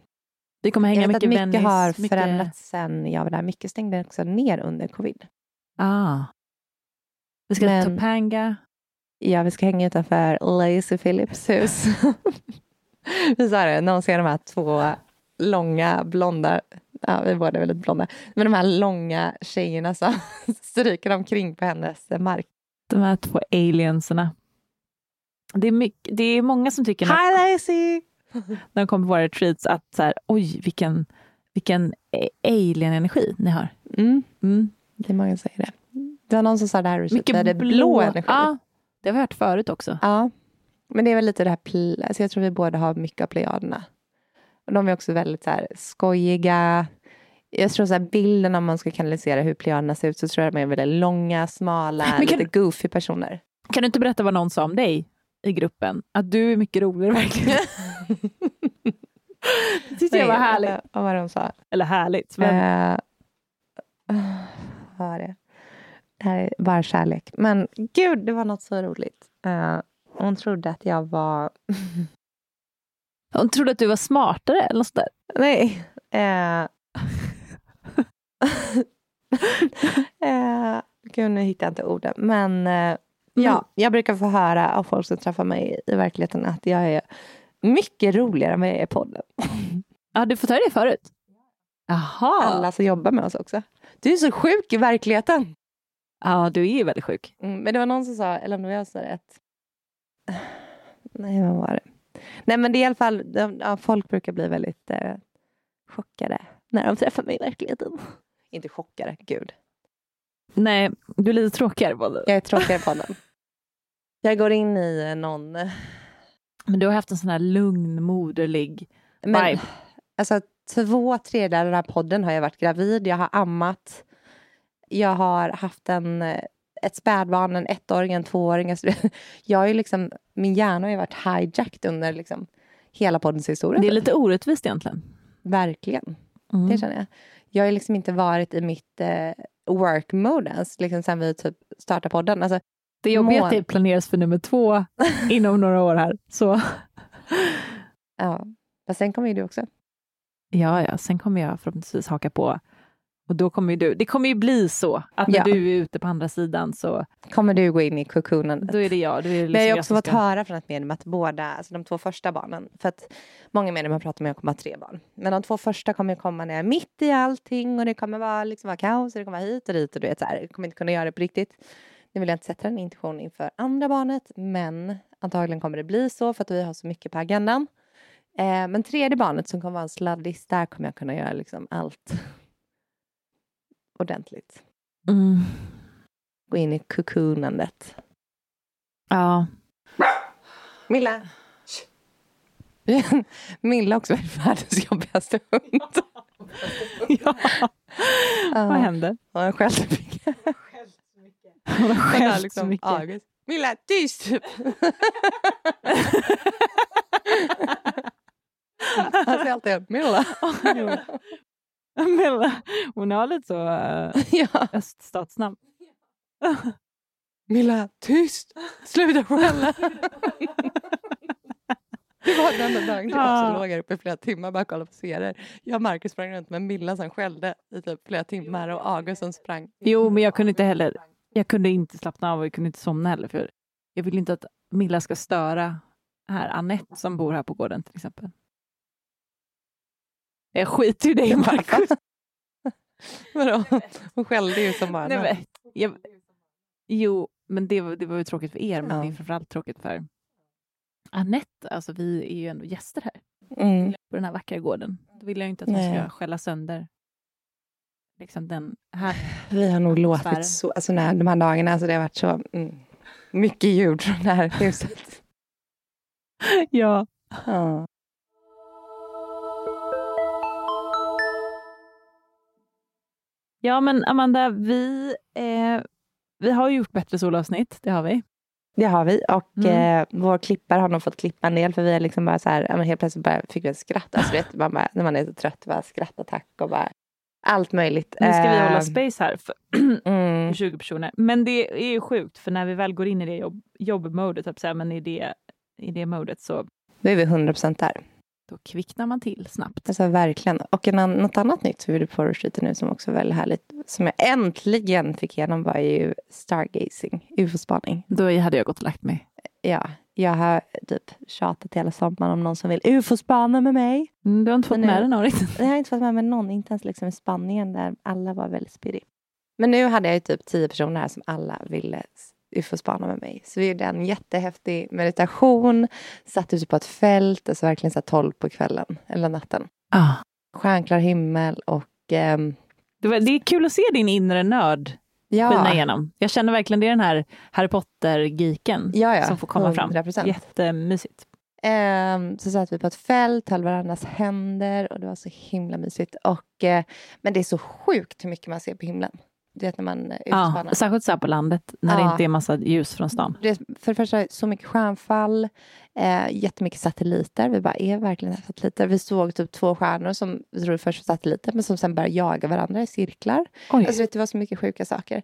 C: Vi kommer hänga
B: jag vet
C: mycket
B: att mycket har
C: mycket-
B: förändrats sen jag var där. Mycket stängde också ner under covid.
C: Ah. Vi ska
B: Men-
C: till Topanga.
B: Ja, vi ska hänga utanför Lazy Philips hus. vi sa det, man ser de här två långa blonda, ja vi båda är väldigt blonda, men de här långa tjejerna som stryker omkring på hennes mark.
C: De här två alienserna. Det är, mycket, det är många som tycker
B: Hi Lazy!
C: När de kommer på våra retreats att så här, oj vilken, vilken alien-energi ni har.
B: Mm,
C: Mm.
B: det är många som säger det. Det var någon som sa det här
C: Mycket
B: Mycket det är blå energi.
C: Ja, det har vi hört förut också.
B: Ja, men det är väl lite det här, alltså jag tror vi båda har mycket av plejaderna. Och de är också väldigt så här skojiga. Jag tror så här bilden om man ska kanalisera hur plejaderna ser ut så tror jag de är väldigt långa, smala,
C: kan-
B: lite goofy personer.
C: Kan du inte berätta vad någon sa om dig i gruppen? Att du är mycket roligare verkligen. Det tyckte jag var härligt.
B: Vad var det de sa?
C: Eller härligt. Men,
B: Eh, vad var det? Det här är bara kärlek. Men gud, det var något så roligt. Eh, hon trodde att jag var...
C: Hon trodde att du var smartare eller något sådär.
B: Nej. Eh, eh, gud, nu hittar jag inte orden. Men eh, ja, jag brukar få höra av folk som träffar mig i verkligheten att jag är mycket roligare än vad jag är i podden.
C: Ja, du får ta det förut. Jaha.
B: Alla som jobbar med oss också. Du är så sjuk i verkligheten.
C: Ja, du är ju väldigt sjuk.
B: Mm, men det var någon som sa, eller om det var jag som sa att... Nej, vad var det? Nej, men det är i alla fall, ja, folk brukar bli väldigt eh, chockade när de träffar mig i verkligheten. Inte chockade, gud.
C: Nej, du är lite tråkigare på det.
B: Jag är tråkigare på den. Jag går in i eh, någon... eh,
C: Men du har haft en sån här lugn, moderlig
B: Men,
C: vibe.
B: alltså, två tredjedelar av den här podden har jag varit gravid, jag har ammat, jag har haft en, eh, ett spädbarn, en ettåring, en tvååring. Alltså, jag ju liksom, min hjärna har ju varit hijacked under liksom, hela poddens historia.
C: Det är lite orättvist egentligen.
B: Verkligen,
C: Mm.
B: det känner jag. Jag har liksom inte varit i mitt eh, work mode ens, liksom sen vi typ startade podden. Alltså,
C: Det jobbiga är att det planeras för nummer två inom några år här. Så
B: ja. Fast sen kommer ju du också.
C: ja, ja, sen kommer jag förhoppningsvis haka på. Och då kommer du, det kommer ju bli så att när
B: Ja.
C: du är ute på andra sidan så
B: Kommer du gå in i cocoonen.
C: då är det jag. Är det liksom
B: Men jag har också fått
C: ska-
B: höra från ett medium att båda, alltså de två första barnen, för att många medium har pratat med att jag kommer ha tre barn. Men de två första kommer komma när jag är mitt i allting och det kommer vara, liksom, vara kaos och det kommer vara hit och dit och du vet så här, jag kommer inte kunna göra det på riktigt. Nu vill jag inte sätta en intention inför andra barnet, men antagligen kommer det bli så för att vi har så mycket på agendan. Eh, men tredje barnet som kommer vara en sladdis, där kommer jag kunna göra liksom allt ordentligt.
C: Mm.
B: Gå in i cocoonandet.
C: Ja.
B: Milla! Milla också är världens jobbigaste hund.
C: ja.
B: Ja.
C: Vad händer?
B: Hon har skällt så mycket.
C: Hon har skällt så
B: liksom
C: mycket.
B: August. Milla, tyst! Han säger alltid Milla.
C: Milla, hon har lite så
B: ja.
C: öststatsnamn.
B: Milla, tyst! Sluta skälla! Det var den enda dagen jag
C: Ja.
B: också låg här uppe i flera timmar bara kollade på serier. Jag och Marcus sprang runt med Milla som skällde i typ flera timmar och August som sprang.
C: Jo, men jag kunde inte heller. Jag kunde inte slappna av och jag kunde inte somna heller. För jag vill inte att Milla ska störa här Annette som bor här på gården till exempel. Jag skiter i dig Marcus.
B: Vadå? Hon skällde ju som bara...
C: Nej, men, jag, jo, men det var, det var ju tråkigt för er, men
B: Ja.
C: det är framförallt tråkigt för Annette. Alltså, vi är ju ändå gäster här
B: Mm.
C: på den här vackra gården. Då vill jag ju inte att hon ska skälla sönder liksom den här...
B: Vi har nog låtit så, alltså när, de här dagarna, alltså det har varit så mm, mycket ljud från det här huset.
C: ja.
B: Ja.
C: Ja, men Amanda, vi, eh, vi har ju gjort bättre solavsnitt, det har vi.
B: Det har vi och
C: Mm.
B: eh, vår klippare har nog fått klippa en del för vi är liksom bara så här, men helt plötsligt bara fick vi ett skratt. Alltså, vet, man bara, när man är så trött, bara skrattattack och bara allt möjligt.
C: Nu ska vi
B: Eh,
C: hålla space här för
B: mm,
C: 20 personer. Men det är ju sjukt, för när vi väl går in i det jobb, jobbmodet, på att säga, men i det, i det modet, så
B: Då är vi 100% där.
C: Då kvicknar man till snabbt.
B: Alltså verkligen. Och en, något annat nytt som vi gjorde på retreaten nu som också var väldigt härligt, som jag äntligen fick igenom var ju stargazing, ufo-spaning.
C: Då hade jag gått och lagt mig.
B: Ja, jag har typ tjatat hela sommaren om någon som vill ufo-spana med mig.
C: Mm, du har inte fått
B: nu-
C: med dig någon riktigt.
B: Jag har inte fått med mig någon, inte ens liksom i Spanien där alla var väldigt spirrig. Men nu hade jag ju typ tio personer här som alla ville ufo-spana med mig. Så vi gjorde en jättehäftig meditation, satt ute på ett fält, alltså verkligen så här 12 på kvällen eller natten.
C: Ah.
B: Stjärnklar himmel och ehm,
C: Det, var, det är kul att se din inre nörd skina
B: ja,
C: igenom. Jag känner verkligen det är den här Harry Potter-geeken
B: ja, ja,
C: som får komma fram.
B: 100%.
C: Jättemysigt.
B: Ehm, så satt vi på ett fält, höll varandras händer och det var så himla mysigt. Och, eh, men det är så sjukt hur mycket man ser på himlen. Du vet när man eh,
C: Ja, särskilt så här på landet, när det
B: Ja.
C: inte är massa ljus från stan.
B: Det är för det första så mycket stjärnfall, eh, jättemycket satelliter. Vi bara, är verkligen det satelliter? Vi såg typ två stjärnor som vi trodde först var satelliter, men som sen började jaga varandra i cirklar.
C: Oj.
B: Alltså, det var så mycket sjuka saker.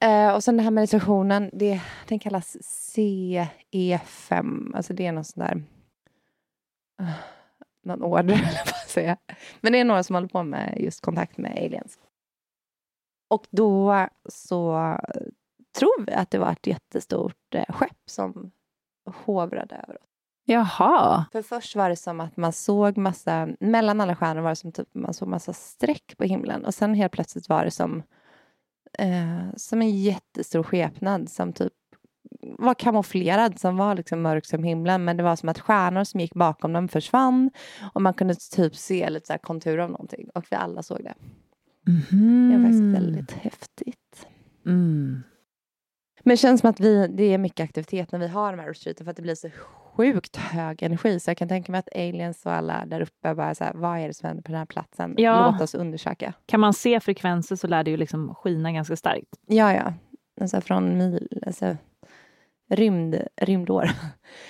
B: Eh, och sen den här meditationen, det, den kallas CE5. Alltså det är någon sån där... Uh, någon order, eller vad säga. Men det är några som håller på med just kontakt med aliens. Och då så tror vi att det var ett jättestort eh, skepp som hovrade över oss.
C: Jaha.
B: För först var det som att man såg massa, mellan alla stjärnor var det som typ man såg massa streck på himlen. Och sen helt plötsligt var det som, eh, som en jättestor skepnad som typ var kamouflerad, som var liksom mörk som himlen. Men det var som att stjärnor som gick bakom dem försvann. Och man kunde typ se lite så här konturer av någonting. Och vi alla såg det.
C: Mhm.
B: Det var faktiskt väldigt häftigt.
C: Mm.
B: Men det känns som att vi, det är mycket aktivitet när vi har de här retreaten för att det blir så sjukt hög energi. Så jag kan tänka mig att aliens och alla där uppe bara så här, vad är det som händer på den här platsen?
C: Ja.
B: Låt oss undersöka.
C: Kan man se frekvenser så lär det ju liksom skina ganska starkt.
B: Ja, ja. Alltså från mil, alltså rymd, rymdår.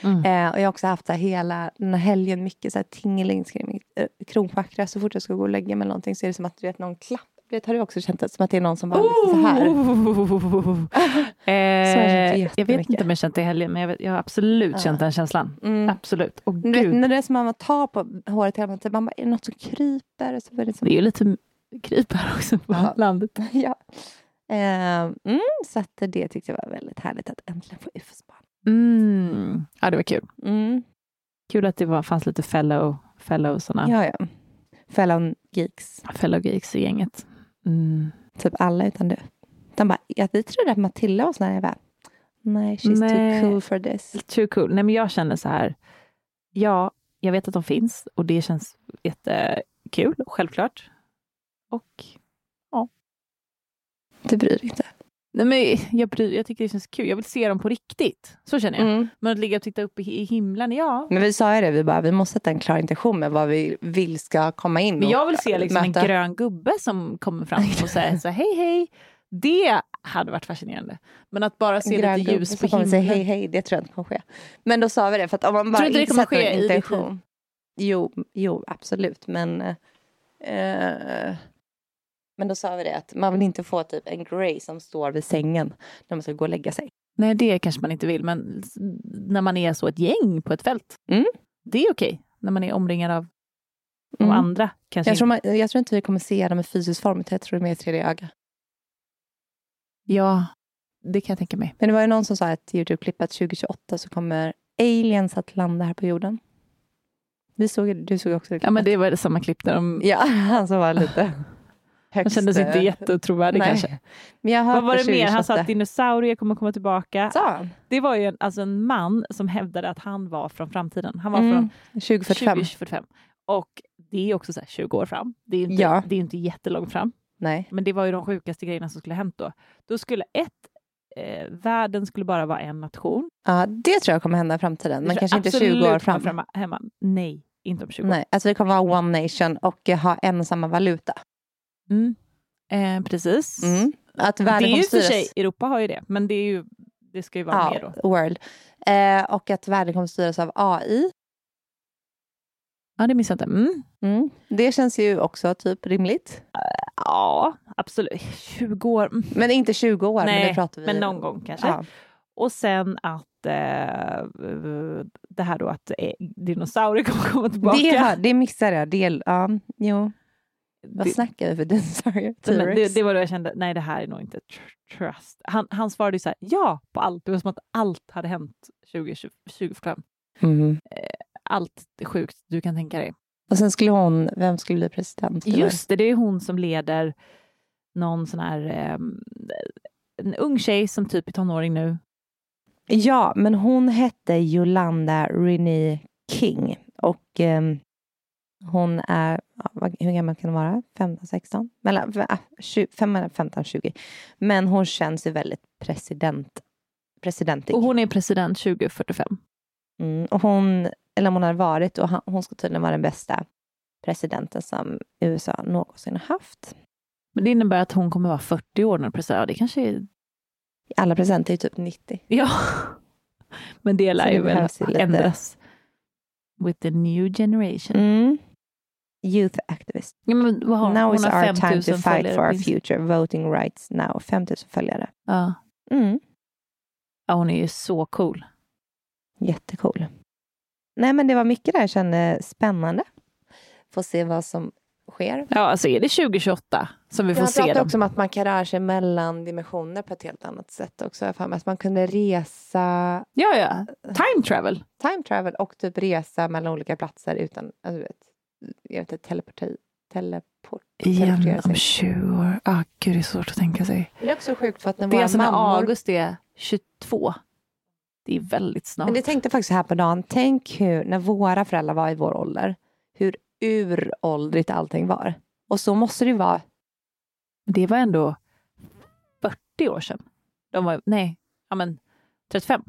C: Mm.
B: Eh, och jag har också haft så här hela den här helgen mycket så här kring mitt eh, kronchakra. Så fort jag ska gå och lägga mig någonting så är det som att du vet någon klapp. Det har du också känt det, som att det är någon som bara liksom så här.
C: Eh, jag vet
B: jättemycket.
C: inte om jag känt det i helgen, men jag, vet, jag har absolut
B: Ja.
C: känt den känslan.
B: Mm.
C: Absolut. Och
B: Du vet,
C: gud,
B: när det är som att man tar på håret hela tiden, man bara, är det något som kryper? Så det som,
C: det är ju lite kryp här också på
B: Ja.
C: landet.
B: ja. Eh, mm, så att det tyckte jag var väldigt härligt att äntligen få UFO-span.
C: Mm. Ja, det var kul.
B: Mm.
C: Kul att det var, fanns lite fellow, fellow, såna,
B: Ja, ja. Fellow geeks.
C: fellow geeks i gänget. Mm.
B: Typ alla utan du. De bara, ja, vi trodde att Matilda var sån här. Jag bara, nej, she's
C: Nej.
B: too cool for this.
C: Too cool. Nej, men jag känner så här. Ja, jag vet att de finns och det känns jättekul, självklart. Och
B: Du bryr dig inte.
C: nej, men jag, bryr, jag tycker det känns kul. Jag vill se dem på riktigt. Så känner jag.
B: Mm.
C: Men att ligga och titta upp i, i himlen, ja.
B: Men vi sa ju det, vi bara, vi måste sätta en klar intention med vad vi vill ska komma in.
C: Men jag vill se liksom en grön gubbe som kommer fram och säger så hej hej. Det hade varit fascinerande. Men att bara se
B: grön
C: lite ljus på himlen.
B: säga hej hej, det tror jag inte kommer ske. Men då sa vi det, för att om man bara
C: Tror inte det
B: inte
C: kommer
B: sätter
C: ske
B: en intention. Jo, jo, absolut, men eh, men då sa vi det att man vill inte få typ en grey som står vid sängen när man ska gå och lägga sig.
C: Nej, det kanske man inte vill, men när man är så ett gäng på ett fält,
B: Mm.
C: det är okej. När man är omringad av,
B: Mm.
C: andra. Kanske
B: Jag tror, man, jag tror inte vi kommer se dem i fysisk form, jag tror det är mer tredje öga.
C: Ja, det kan jag tänka mig.
B: Men det var ju någon som sa i ett Youtube-klipp att 2028 så kommer aliens att landa här på jorden. Vi såg, du såg också det
C: Ja, men
B: klippet.
C: det var samma klipp där de...
B: Ja, han som var lite
C: Han
B: högst...
C: kändes inte jättetrovärdig
B: nej.
C: kanske.
B: Men jag
C: Vad var det mer? Han sa
B: 2028.
C: att dinosaurier kommer komma tillbaka.
B: Han?
C: Det var ju en, alltså en man som hävdade att han var från framtiden. Han var
B: Mm,
C: från
B: 2045.
C: 2045. Och det är också så här 20 år fram. Det är inte,
B: Ja.
C: det är inte jättelångt fram.
B: Nej.
C: Men det var ju de sjukaste grejerna som skulle hänt då. Då skulle ett, eh, världen skulle bara vara en nation.
B: Ja, det tror jag kommer hända i framtiden,
C: Det
B: men kanske inte
C: absolut
B: 20 år fram.
C: fram hemma. Nej, inte om 20 år.
B: Nej, alltså vi kommer vara one nation och ha en och samma valuta.
C: Mm. Eh, precis.
B: Mm. Att
C: Det
B: världen
C: är ju för sig, Europa har ju det, men det, är ju, det ska ju vara mer då.
B: Ja, world. Eh, och att världen kommer styras av AI.
C: Ja, det missade jag inte. Mm.
B: Mm. Det känns ju också typ rimligt.
C: Ja, absolut. 20 år. Mm.
B: Men inte 20 år, men
C: Nej,
B: det pratar vi
C: men någon gång kanske.
B: Ja.
C: Och sen att eh, det här då att eh, dinosaurier kommer komma tillbaka.
B: Det, det missade jag. Det, ja, jo. Vad snackar vi för dinosaurier?
C: Det, det var då jag kände, nej det här är nog inte tr- trust. Han, han svarade ju så här, ja på allt. Det var som att allt hade hänt 2020, 2045.
B: Mhm.
C: Allt är sjukt du kan tänka dig.
B: Och sen skulle hon, vem skulle bli president? Skulle-
C: Just det, det är hon som leder någon sån här ehm, en ung tjej som typ är tonåring nu.
B: Ja, men hon hette Yolanda Renee King och ehm, hon är, hur gammal kan hon vara? 15, 16? Mellan, äh, 20, fem- mellan 15 och 20. Men hon känns ju väldigt president, presidentig.
C: Och hon är president 2045.
B: Mm, och hon, eller hon har varit, och hon ska tydligen vara den bästa presidenten som USA någonsin har haft.
C: Men det innebär att hon kommer vara 40 år när president. Ja, det kanske är...
B: Alla presidenter är typ 90.
C: Ja. Men det lär ju väl ändras. With the new generation.
B: Mm. Youth activist.
C: Ja, men har,
B: now is our time
C: 5000
B: to fight for our future. Voting rights now. 5000 följare.
C: Ja.
B: Mm.
C: ja, hon är ju så cool.
B: Jättecool. Nej, men det var mycket där jag kände spännande. Får se vad som sker.
C: Ja, alltså är det 2028 som vi får
B: Jag
C: se
B: pratade
C: dem?
B: också om att man kan röra sig mellan dimensioner på ett helt annat sätt också. Jag för mig Att man kunde resa
C: Ja, ja. Time travel.
B: time travel och typ resa mellan olika platser utan, alltså, vet, jag vet inte, teleporti, teleport,
C: Igen om
B: sig.
C: 20 år. Ah, gud, det är svårt att tänka sig.
B: Det är också sjukt för att när
C: Det
B: våra mammor...
C: August är 22. Det är väldigt snart.
B: Men det tänkte jag faktiskt här på dagen. Tänk hur, när våra föräldrar var i vår ålder, hur uråldrigt allting var. Och så måste det ju vara.
C: Det var ändå 40 år sedan. De var, nej, ja men 35.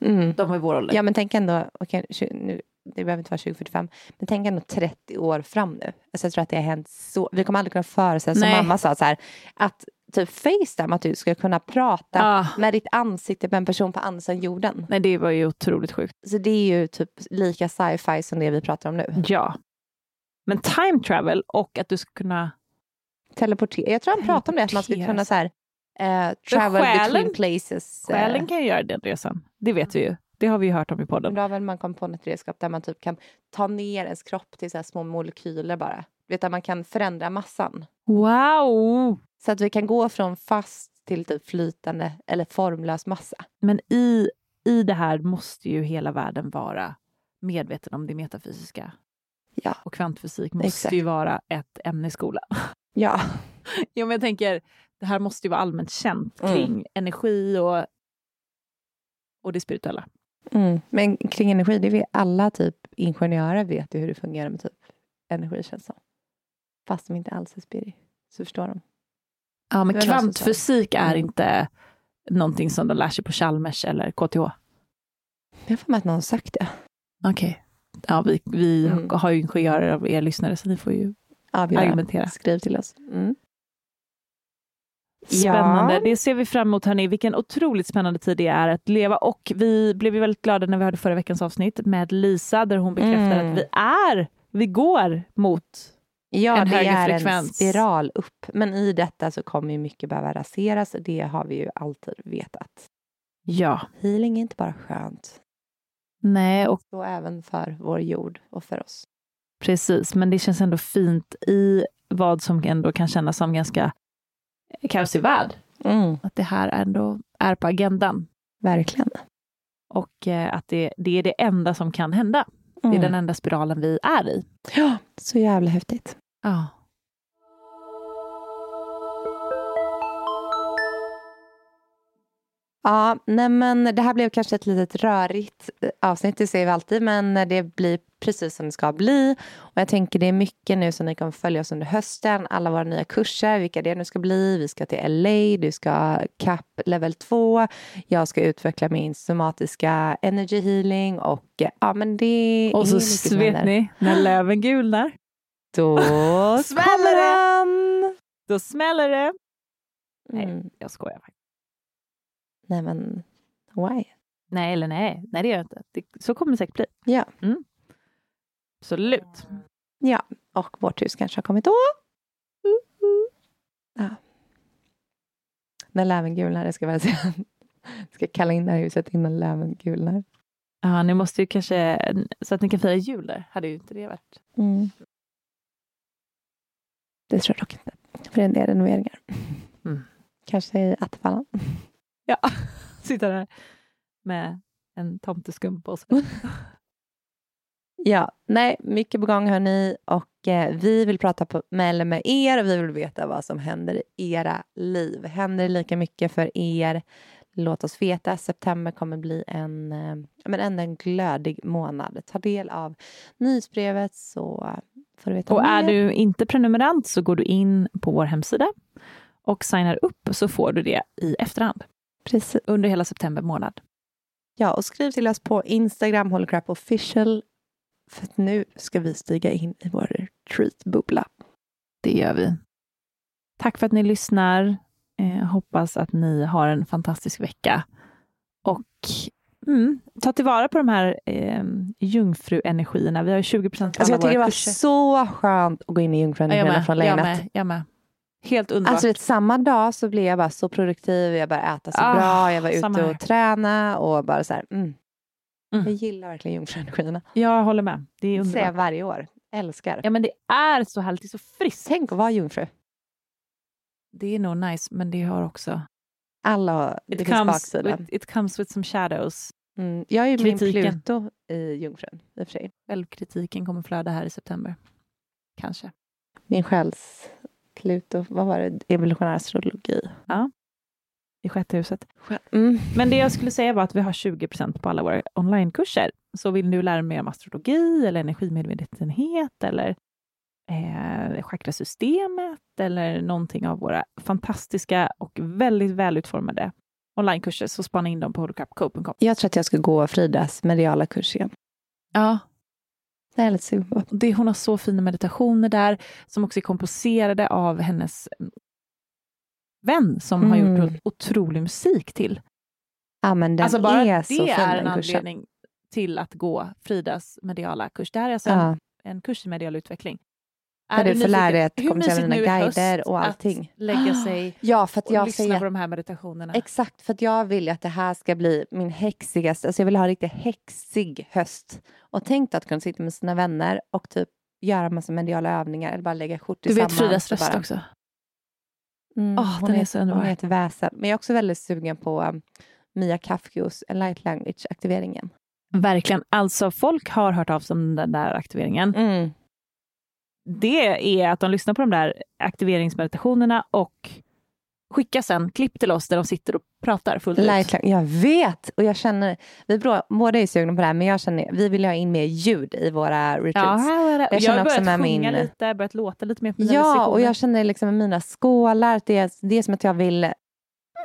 B: Mm.
C: De var i vår ålder.
B: Ja, men tänk ändå, okej, tju- nu, det behöver inte vara 2045, men tänk ändå 30 år fram nu. Alltså jag tror att det har hänt så, vi kommer aldrig kunna föreställa oss, som mamma sa, så här, att typ Facetime, att du ska kunna prata
C: Ah,
B: med ditt ansikte med en person på andra sidan jorden.
C: nej, det var ju otroligt sjukt.
B: Så det är ju typ lika sci-fi som det vi pratar om nu.
C: Ja. Men time travel och att du ska kunna...
B: Teleportera. Jag tror han pratar om det, att man
C: Teleportera
B: kunna så här, eh, travel
C: själen-
B: between places. eh,
C: Själen kan ju göra den resan. Det vet vi ju. Det har vi hört om i podden.
B: har väl man kommit på ett redskap där man typ kan ta ner ens kropp till så små molekyler bara. Vet, där man kan förändra massan.
C: Wow!
B: Så att vi kan gå från fast till typ flytande eller formlös massa.
C: Men i, i det här måste ju hela världen vara medveten om det metafysiska.
B: Ja.
C: Och kvantfysik måste
B: Exakt.
C: ju vara ett ämne i skolan.
B: Ja.
C: Jo, men jag tänker, det här måste ju vara allmänt känt
B: Mm.
C: kring energi och, och det spirituella.
B: Mm. Men kring energi, det vet alla typ ingenjörer vet ju hur det fungerar med typ energi känns som. Fast de inte alls är spiri. Så förstår de.
C: Ja, men kvantfysik är
B: Mm.
C: inte någonting som de lär sig på Chalmers eller KTH.
B: Jag för mig att någon har sagt det.
C: Okej. Ja, vi, vi
B: Mm.
C: har ju ingenjörer av er lyssnare, så ni får ju
B: Avgöra.
C: argumentera.
B: Skriv till oss. Mm.
C: Spännande.
B: Ja.
C: Det ser vi fram emot, hörni. Vilken otroligt spännande tid det är att leva. Och vi blev väldigt glada när vi hörde förra veckans avsnitt med Lisa, där hon bekräftar
B: Mm.
C: att vi är, vi går mot
B: Ja,
C: en
B: det
C: högre
B: är en
C: frekvens.
B: spiral upp. Men i detta så kommer ju mycket behöva raseras. Det har vi ju alltid vetat.
C: Ja.
B: Healing är inte bara skönt.
C: Nej, och
B: Så även för vår jord och för oss.
C: precis. Men det känns ändå fint i vad som ändå kan kännas som ganska kaosig värld.
B: Mm,
C: Att det här ändå är på agendan.
B: verkligen.
C: Och eh, att det, det är det enda som kan hända. Det är
B: Mm.
C: den enda spiralen vi är i.
B: Ja, så jävla häftigt.
C: Ja.
B: Ja, nej men det här blev kanske ett litet rörigt eh, avsnitt, det säger vi alltid, men det blir precis som det ska bli. Och jag tänker det är mycket nu som ni kommer följa oss under hösten, alla våra nya kurser, vilka det nu ska bli. Vi ska till LA, du ska CAP level 2, jag ska utveckla min somatiska energy healing och eh, ja men det
C: Och så vet ni, när löven gulnar,
B: Då
C: Smäller det! då smäller det. Nej,
B: Mm.
C: jag skojar faktiskt.
B: Nej men, why?
C: Nej, eller nej, nej det gör jag inte. Det, så kommer det säkert bli.
B: Ja.
C: Absolut.
B: Ja, och vårt hus kanske har kommit då. Ja. När löven gulnar, det ska jag säga. ska kalla in det här huset innan löven gulnar.
C: Ja, ni måste ju kanske, så att ni kan fira jul där, hade ju inte det varit.
B: Mm. Det tror jag dock inte. För det är en del renoveringar.
C: Mm.
B: Kanske i Attefallen.
C: Ja, sitta där med en tomteskum på sig.
B: Ja, nej, mycket på gång hörni. Och eh, vi vill prata på, med, med er och vi vill veta vad som händer i era liv. Händer det lika mycket för er? Låt oss veta. September kommer bli en, eh, men ändå en glödig månad. Ta del av nyhetsbrevet så får du veta
C: Och är
B: mer.
C: du inte prenumerant så går du in på vår hemsida och signar upp så får du det i efterhand
B: Precis.
C: under hela september månad.
B: Ja, och skriv till oss på Instagram, Holocrap official. För att nu ska vi stiga in i vår retreat-bubbla.
C: Det gör vi. Tack för att ni lyssnar. Eh, hoppas att ni har en fantastisk vecka. Och mm, ta tillvara på de här eh, jungfruenergierna. Vi har ju 20 procent på
B: Alltså
C: alla
B: jag tycker det
C: våra
B: var
C: kurser.
B: så skönt att gå in i
C: Ja, jag
B: jungfruenergierna från
C: med, jag med, jag med. Helt underbart.
B: Alltså vet, samma dag så blev jag bara så produktiv, jag började äta så
C: Ah,
B: bra, jag var ute
C: här.
B: och träna och bara så här, mm.
C: Mm.
B: Jag gillar verkligen jungfruenergierna.
C: jag håller med. Det är
B: Det säger jag
C: underbart.
B: varje år. Älskar.
C: Ja, men det är så härligt. Det är så friskt.
B: Tänk att vara jungfru.
C: Det är nog nice, men det har också...
B: Alla det
C: It
B: finns
C: comes,
B: baksida.
C: with, it comes with some shadows.
B: Mm. Jag är ju min. Pluto i jungfrun i och för sig.
C: Självkritiken kommer flöda här i september. Kanske.
B: Min själs Pluto, vad var det? Evolutionär astrologi.
C: I sjätte huset.
B: Mm.
C: Men det jag skulle säga var att vi har 20% på alla våra onlinekurser. Så vill du lära dig mer om astrologi eller energimedvetenhet eller eh, chakrasystemet eller någonting av våra fantastiska och väldigt välutformade onlinekurser så spana in dem på holocrapco.com.
B: Jag tror att jag ska gå Fridas mediala kurs igen.
C: Ja,
B: Det sugen på.
C: hon har så fina meditationer där som också är komposerade av hennes mm, vän som har
B: Mm.
C: gjort otrolig musik till.
B: Ja, men den
C: alltså bara
B: är
C: det
B: så
C: är en anledning till att gå Fridas mediala kurs. Det här är alltså en,
B: Ja.
C: en kurs i medial utveckling.
B: Där du får lära dig att kommunicera med dina guider och allting.
C: Att lägga sig
B: Ja, för att
C: och
B: jag
C: lyssna
B: säger
C: på de här meditationerna.
B: Exakt, för att jag vill ju att det här ska bli min häxigaste, alltså jag vill ha en riktigt häxig höst. Och tänk att kunna sitta med sina vänner och typ göra massa mediala övningar eller bara lägga kort
C: du
B: tillsammans.
C: vet Fridas röst
B: bara,
C: också.
B: Mm,
C: Åh,
B: hon
C: den är
B: är,
C: så
B: Hon är ett väsen. Men jag är också väldigt sugen på um, Mia Kafkios Light Language-aktiveringen.
C: Verkligen. Alltså folk har hört av sig om den där aktiveringen.
B: Mm.
C: Det är att de lyssnar på de där aktiveringsmeditationerna och skickar sen klipp till oss där de sitter och pratar fullt ut.
B: jag vet! Och jag känner, vi båda är sugna på det här, men jag känner, vi vill ha in mer ljud i våra retreats.
C: Ja, det.
B: Jag
C: Jag, har
B: också
C: börjat
B: med
C: sjunga
B: min-
C: lite, börjat låta lite mer på mina
B: Ja, och jag känner liksom med mina skålar, det är, det är som att jag vill mm,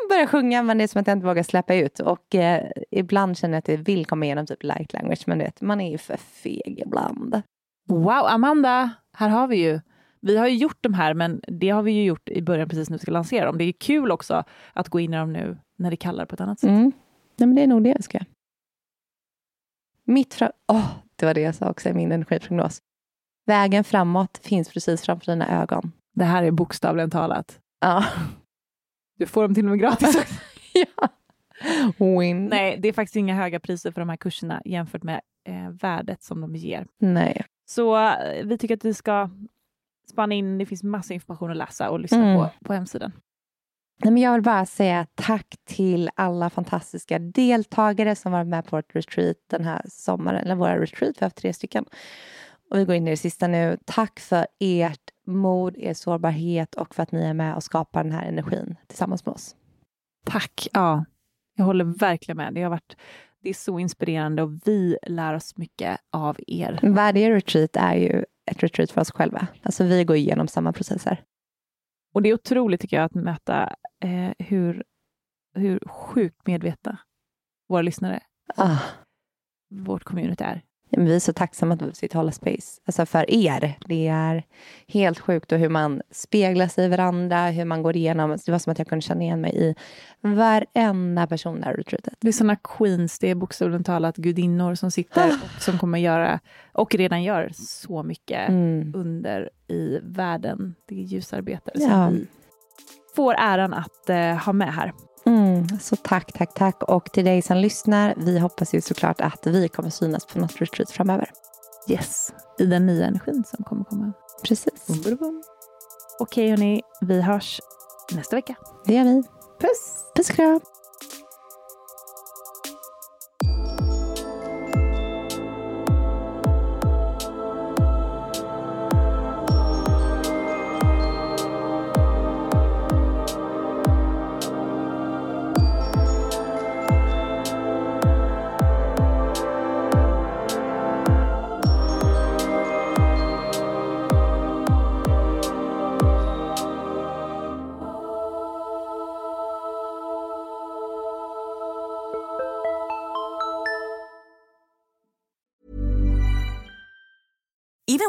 B: börja sjunga, men det är som att jag inte vågar släppa ut. Och eh, ibland känner jag att jag vill komma igenom typ light language, men du vet, man är ju för feg ibland.
C: Wow, Amanda, här har vi ju. Vi har ju gjort de här, men det har vi ju gjort i början precis när vi ska lansera dem. Det är kul också att gå in i dem nu när det kallar på ett annat sätt.
B: Mm. Nej, men det är nog det jag ska. Mitt fram... Åh, det var det jag sa också i min energiprognos. Vägen framåt finns precis framför dina ögon.
C: Det här är bokstavligen talat.
B: Ja.
C: Du får dem till och med gratis.
B: ja. Win.
C: Nej, det är faktiskt inga höga priser för de här kurserna jämfört med eh, värdet som de ger.
B: Nej.
C: Så eh, vi tycker att vi ska spana in, det finns massa information att läsa och lyssna
B: Mm.
C: på på hemsidan.
B: Nej, men jag vill bara säga tack till alla fantastiska deltagare som varit med på vårt retreat den här sommaren, eller våra retreat, vi har haft tre stycken. Och vi går in i det sista nu. Tack för ert mod, er sårbarhet och för att ni är med och skapar den här energin tillsammans med oss.
C: Tack. Ja. Jag håller verkligen med. Det har varit det är så inspirerande och vi lär oss mycket av er.
B: Varje retreat är ju ett retreat för oss själva. Alltså vi går igenom samma processer.
C: Och det är otroligt tycker jag att möta eh, hur, hur sjukt medvetna våra lyssnare,
B: Ah.
C: vårt community är.
B: Men vi är så tacksamma att vi sitter hålla space. Alltså för er. Det är helt sjukt och hur man speglar sig i varandra, hur man går igenom. Det var som att jag kunde känna igen mig i varenda person där retreatet.
C: Det är såna queens, det är bokstavligt talat gudinnor som sitter och som kommer göra, och redan gör, så mycket
B: Mm.
C: under i världen. Det är ljusarbetare
B: Ja.
C: som vi får äran att eh, ha med här.
B: Mm, så tack, tack, tack. Och till dig som lyssnar, vi hoppas ju såklart att vi kommer synas på något retreat framöver.
C: Yes, i den nya energin som kommer komma.
B: Precis,
C: Bum, bum. Okej hörni, vi hörs nästa vecka.
B: det gör vi.
C: Puss!
B: Puss och kram.